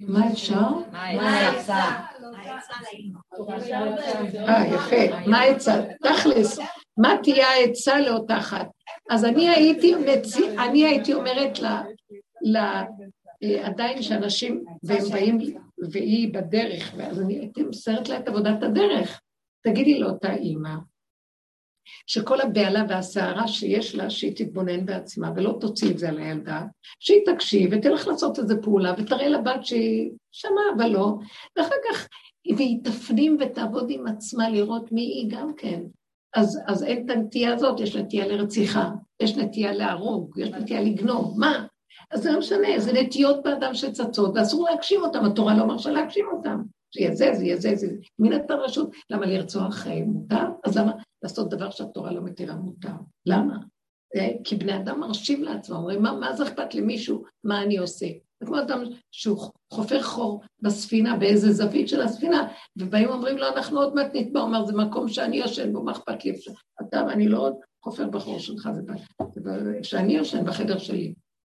מה אפשר? מה העצה? אה, יפה. מה העצה? תכלס, מה תהיה העצה לאותה אחת? אז אני הייתי, אני הייתי אומרת לה, אה, עדיין שאנשים, והם באים, והיא בדרך, ואז אני הייתי מוסרת לה את עבודת הדרך. תגידי לאותה אימא, שכל הבהלה והסערה שיש לה, שהיא תתבונן בעצמה ולא תוציא את זה על הילדה, שהיא תקשיב ותלך לעשות איזה פעולה ותראה לבת שהיא שמעה אבל לא, ואחר כך, והיא תפנים ותעבוד עם עצמה לראות מי היא גם כן. אז, אז אין את הנטייה הזאת, יש נטייה לרציחה, יש נטייה להרוג, יש נטייה לגנוב, מה? אז זה לא משנה, זה נטיות באדם שצצות, ואסור להגשים אותם, התורה לא מרשה להגשים אותם. שיהיה זה, זה יהיה זה, זה. מי נתן רשות? למה לרצוח אה, מותר? אז למה לעשות דבר שהתורה לא מתירה מותר? למה? אה, כי בני אדם מרשים לעצמם, אומרים, מה, מה זה אכפת למישהו, מה אני עושה? זה כמו אדם שהוא חופר חור בספינה, באיזה זווית של הספינה, ובאים אומרים לו, אנחנו עוד מעט נטבע, הוא אומר, זה מקום שאני יושן בו, מה אכפת לי? אתה, אני לא עוד חופר בחור שלך, זה שאני יושן בחדר שלי.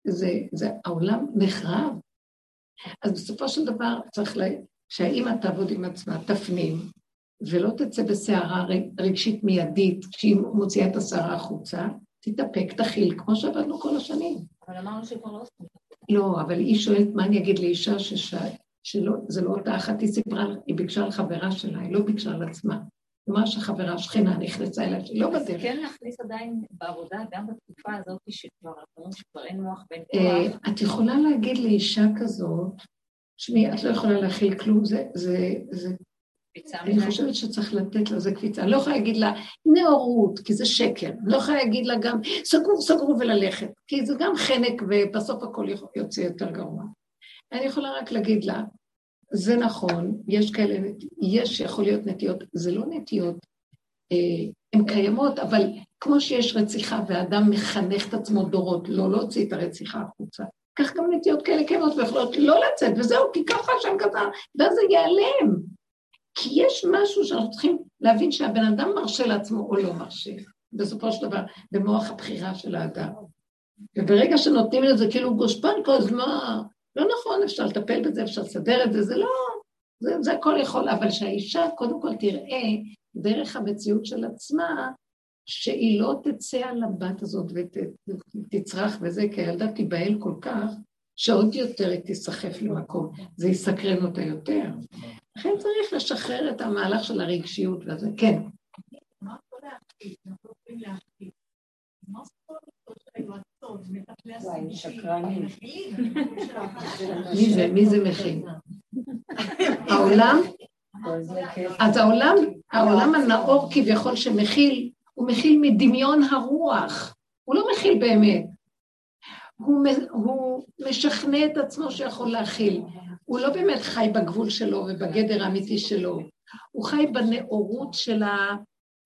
זה, זה, העולם נחרב. אז בסופו של דבר צריך שהאימא תעבוד עם עצמה, תפנים, ולא תצא בסערה רגשית מיידית, כשהיא מוציאה את הסערה החוצה, תתאפק, תכיל, כמו שעבדנו כל השנים. אבל אמרנו שכבר לא עושים. לא, אבל היא שואלת מה אני אגיד לאישה שש... שלא, זה לא אותה אחת, היא סיפרה, היא ביקשה על חברה שלה, היא לא ביקשה על עצמה. אמרה שחברה שכנה נכנסה אליה, שהיא לא בדרך. כן להכניס עדיין בעבודה, גם בתקופה הזאת שכבר, שכבר אין מוח בין אה, כוח. את יכולה להגיד לאישה כזאת, תשמעי, את לא יכולה להכיל כלום, זה, זה, זה... אני חושבת שצריך לתת לזה קפיצה. אני לא יכולה להגיד לה נאורות, כי זה שקר. אני לא יכולה להגיד לה גם סגרו, סגרו וללכת, כי זה גם חנק ובסוף הכל יוצא יותר גרוע. אני יכולה רק להגיד לה, זה נכון, יש כאלה, יש, יכול להיות נטיות, זה לא נטיות, אה, הן קיימות, אבל כמו שיש רציחה ואדם מחנך את עצמו דורות, לא להוציא את הרציחה החוצה. כך גם נטיות כאלה קיימות ויכולות לא לצאת, וזהו, כי ככה השם גזר, ואז זה ייעלם. כי יש משהו שאנחנו צריכים להבין שהבן אדם מרשה לעצמו או לא מרשה, בסופו של דבר, במוח הבחירה של האדם. וברגע שנותנים לזה כאילו גושפנקו, אז מה? לא נכון, אפשר לטפל בזה, אפשר לסדר את זה, זה לא... זה, זה הכל יכול, אבל שהאישה קודם כל תראה דרך המציאות של עצמה, שהיא לא תצא על הבת הזאת ותצרח וזה, כי הילדה תיבהל כל כך, שעוד יותר היא תיסחף למקום, זה יסקרן אותה יותר. לכן צריך לשחרר את המהלך של הרגשיות וזה, כן. [laughs] מי זה? מי זה מכין? העולם? אז העולם, העולם הנאור כביכול שמכיל הוא מכיל מדמיון הרוח, הוא לא מכיל באמת. הוא, הוא משכנע את עצמו שיכול להכיל. הוא לא באמת חי בגבול שלו ובגדר האמיתי שלו. הוא חי בנאורות של ה...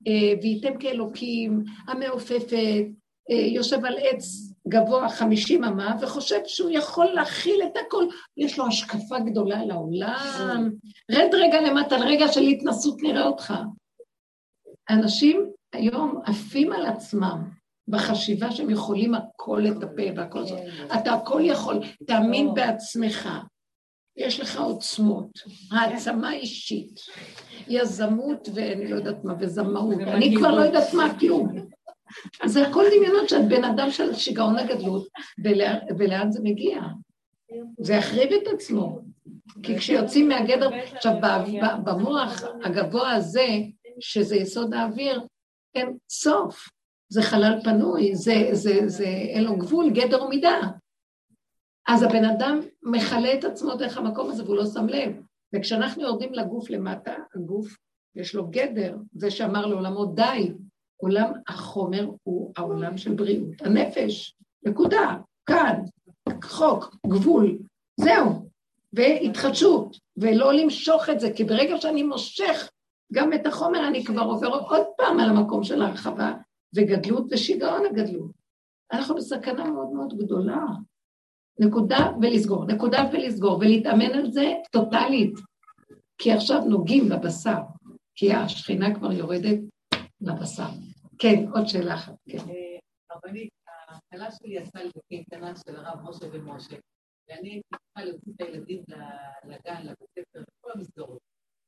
אה, וייתם כאלוקים, המעופפת, אה, יושב על עץ גבוה חמישים אמה, וחושב שהוא יכול להכיל את הכל. יש לו השקפה גדולה לעולם. רד רגע למטה, על רגע של התנסות נראה אותך. אנשים היום עפים על עצמם, בחשיבה שהם יכולים הכל לטפל והכל זאת. אתה הכל יכול, תאמין בעצמך. יש לך עוצמות, העצמה אישית, יזמות ואני לא יודעת מה, וזמאות, אני כבר לא יודעת מה כלום. אז זה הכל דמיונות שאת בן אדם של שיגעון הגדלות, ולאן זה מגיע? זה יחריב את עצמו. כי כשיוצאים מהגדר, עכשיו במוח הגבוה הזה, שזה יסוד האוויר, אין סוף. זה חלל פנוי, זה, זה, זה, אין לו גבול, גדר ומידה. אז הבן אדם מכלה את עצמו דרך המקום הזה והוא לא שם לב. וכשאנחנו יורדים לגוף למטה, הגוף, יש לו גדר, זה שאמר לעולמו די, עולם החומר הוא העולם של בריאות, הנפש, נקודה, כאן, חוק, גבול, זהו, והתחדשות, ולא למשוך את זה, כי ברגע שאני מושך גם את החומר, אני כבר עובר עוד פעם על המקום של ההרחבה, וגדלות ושיגעון הגדלות. אנחנו בסכנה מאוד מאוד גדולה. נקודה ולסגור, נקודה ולסגור, ולהתאמן על זה טוטאלית. כי עכשיו נוגעים בבשר, כי השכינה כבר יורדת לבשר. כן, עוד שאלה אחת, כן. אה, רבנית, הכלה שלי עשתה לי בקייטנה של הרב משה ומשה, ואני הייתי צריכה להוציא את הילדים לגן, לבית ספר, כל המסגרות.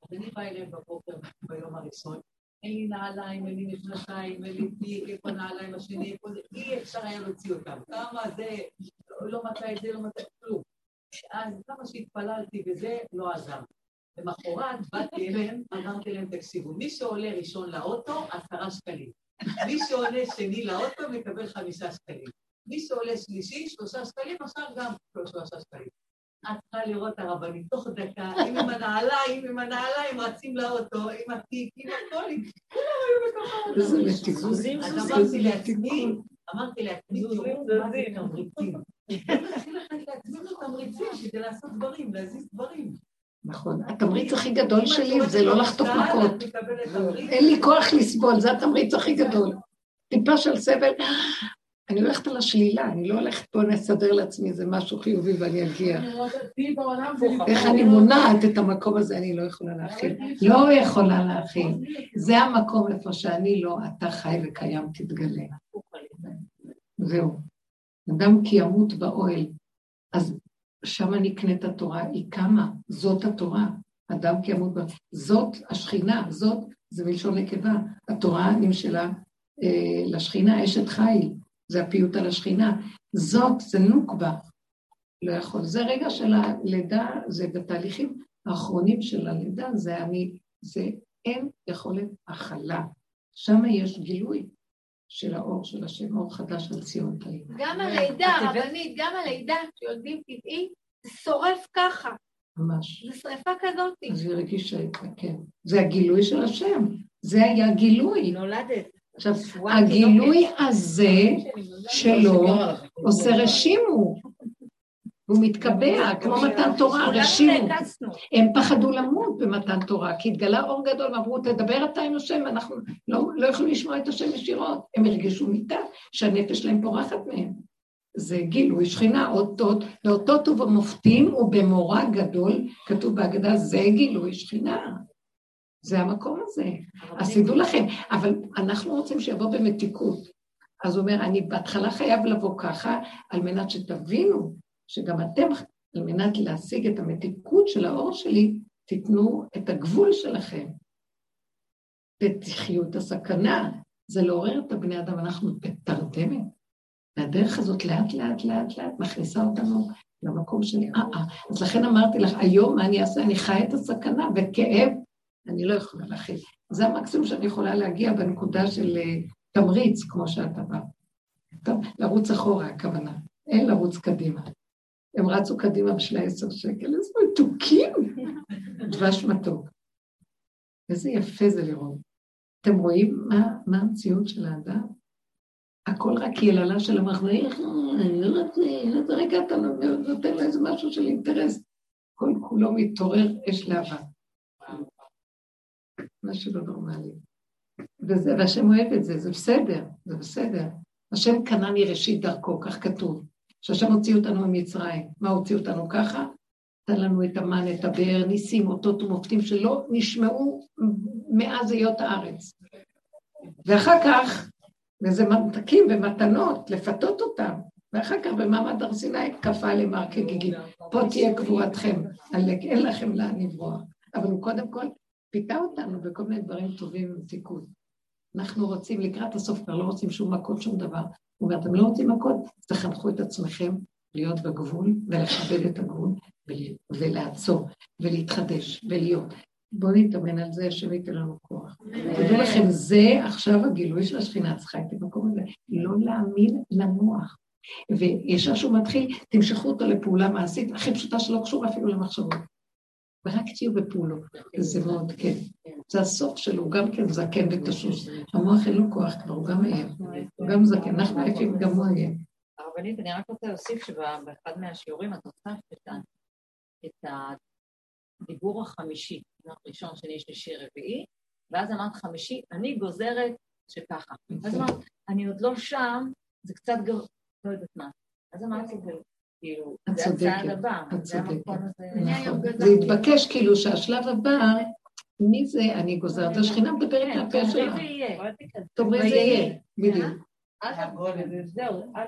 אז אני באה אליהם בבוקר ביום הראשון, אין לי נעליים, אין לי מכנסיים, אין לי תיק, איפה נעליים השני, איפה זה, אי אפשר היה להוציא אותם. כמה זה, לא מצא את זה, לא מצא כלום. אז כמה שהתפללתי וזה, לא עזר. למחרת באתי אליהם, אמרתי להם, תקשיבו, מי שעולה ראשון לאוטו, עשרה שקלים. מי שעולה שני לאוטו, מקבל חמישה שקלים. מי שעולה שלישי, שלושה שקלים, עכשיו גם שלושה שקלים. את צריכה לראות את הרבנית תוך דקה, אם עם הנעליים, עם הנעליים רצים לאוטו, עם התיק, עם הכל, כולם היו בתוך איזה מתיקות. אז אמרתי לעצמי, אמרתי לעצמי, תראו מה זה תמריצים. התחיל לעצמי תמריצים כדי לעשות דברים, להזיז דברים. נכון. התמריץ הכי גדול שלי זה לא לחטוף מכות. אין לי כוח לסבול, זה התמריץ הכי גדול. טיפה של סבל, אני הולכת על השלילה, אני לא הולכת פה נסדר לעצמי איזה משהו חיובי ואני אגיע. איך אני מונעת את המקום הזה, אני לא יכולה להכיל. לא יכולה להכיל. זה המקום איפה שאני לא, אתה חי וקיים, תתגלה. זהו. אדם כי ימות באוהל, אז שם נקנית התורה, היא קמה, זאת התורה. אדם כי ימות באוהל. זאת השכינה, זאת, זה מלשון נקבה. התורה נמשלה אה, לשכינה, אשת חיל. זה הפיוט על השכינה. זאת, זה נוקבה. לא יכול. זה רגע של הלידה, זה בתהליכים האחרונים של הלידה, זה אני, זה אין יכולת הכלה. שם יש גילוי של האור של השם, אור חדש על ציון תאים. גם הלידה, רבנית, גם הלידה, שיולדים טבעי, זה שורף ככה. ממש. זה שריפה כזאת. אז היא רגישה את זה, כן. זה הגילוי של השם. זה היה גילוי. נולדת. עכשיו, הגילוי הזה שלו עושה רשימו, הוא מתקבע, כמו מתן תורה, רשימו. הם פחדו למות במתן תורה, כי התגלה אור גדול, ואמרו, תדבר אתה עם השם, ואנחנו לא, לא יכולים לשמוע את השם ישירות. הם הרגישו מיטה, שהנפש שלהם פורחת מהם. זה גילוי שכינה, אותות, לאותות ובמופתים ובמורא גדול, כתוב בהגדה, זה גילוי שכינה. זה המקום הזה. אז תדעו לכם, אבל אנחנו רוצים שיבוא במתיקות. אז הוא אומר, אני בהתחלה חייב לבוא ככה, על מנת שתבינו שגם אתם, על מנת להשיג את המתיקות של האור שלי, תיתנו את הגבול שלכם. ותחיו את הסכנה. זה לעורר את הבני אדם, אנחנו בתרדמת. והדרך הזאת לאט לאט לאט לאט מכניסה אותנו למקום שלי, אה אה, אז לכן אמרתי לך, היום מה אני אעשה? אני חי את הסכנה, וכאב אני לא יכולה להכיל. זה המקסימום שאני יכולה להגיע בנקודה של uh, תמריץ, כמו שאת אמרת. לרוץ אחורה הכוונה, אין לרוץ קדימה. הם רצו קדימה בשביל העשר שקל, איזה מתוקים, [laughs] דבש מתוק. איזה יפה זה לראות. אתם רואים מה, מה המציאות של האדם? הכל רק יללה של המחנה, אני לא רוצה, רגע אתה נותן לו איזה משהו של אינטרס. כל כולו מתעורר אש להבה. משהו לא נורמלי. וזה, והשם אוהב את זה, זה בסדר, זה בסדר. השם קנה מראשית דרכו, כך כתוב. שהשם הוציא אותנו ממצרים. מה הוציא אותנו ככה? נתן לנו את המן, את הבאר, ניסים, אותות ומופתים שלא נשמעו מאז היות הארץ. ואחר כך וזה ממתקים ומתנות, לפתות אותם. ואחר כך במעמד הר סיני כפה עליהם הר כגיגים. פה תהיה קבורתכם, אין לכם לאן לברוח. אבל הוא קודם כל פיתה אותנו בכל מיני דברים טובים ותיקון. אנחנו רוצים, לקראת הסוף כבר לא רוצים שום מכות, שום דבר. הוא אומר, אתם לא רוצים מכות? תחנכו את עצמכם להיות בגבול ולכבד את הגבול ולעצור ולהתחדש ולהיות. בואו נתאמן על זה, השם ייתן לנו כוח. תדעו לכם, זה עכשיו הגילוי של השכינה צריכה את המקום הזה. לא להאמין למוח. וישר שהוא מתחיל, תמשכו אותו לפעולה מעשית הכי פשוטה שלא קשורה אפילו למחשבות. ורק תהיו בפעולות, זה מאוד כן. זה הסוף שלו, גם כן זקן ותשוש. המוח אין לו כוח כבר, הוא גם עייף. הוא גם זקן, אנחנו עייפים, גם הוא עייף. הרבנית, אני רק רוצה להוסיף שבאחד מהשיעורים את הוספת את הדיבור החמישי, ראשון, שני, שלישי, רביעי, ואז אמרת חמישי, אני גוזרת שככה. אז אמרת, אני עוד לא שם, זה קצת גר... לא יודעת מה. אז אמרתי, כאילו, זה הצעד הבא, זה המקום הזה. נכון. זה התבקש כאילו שהשלב הבא, מי זה אני גוזרת? השכינה מדברת כן, מהפה שלה. תאמרי זה יהיה, בדיוק.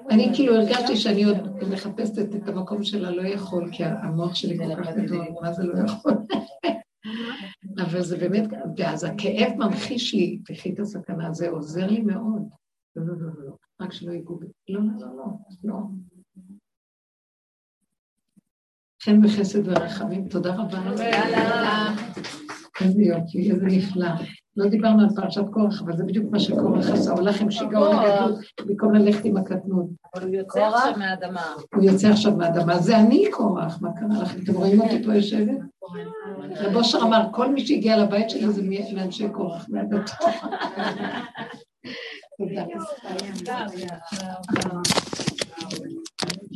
אני כאילו הרגשתי שאני עוד מחפשת את המקום של הלא יכול, כי המוח שלי כל כך גדול, מה זה לא יכול? [laughs] אבל זה באמת, ואז הכאב ממחיש לי, תחי את הסכנה, זה עוזר לי מאוד. לא, לא, לא, לא, רק שלא ייגעו בי. לא, לא, לא, לא, לא. חן וחסד ורחמים, תודה רבה. איזה יופי, איזה נפלא. לא דיברנו על פרשת קורח, אבל זה בדיוק מה שקורח עשה, הוא הלך עם שיגעון הגדול במקום ללכת עם הקטנות. אבל הוא יוצא עכשיו מהאדמה. הוא יוצא עכשיו מהאדמה, זה אני קורח, מה קרה לכם? אתם רואים אותי פה יושבת? רב אושר אמר, כל מי שהגיע לבית שלי זה מאנשי קורח, מהדתות. [laughs] תודה.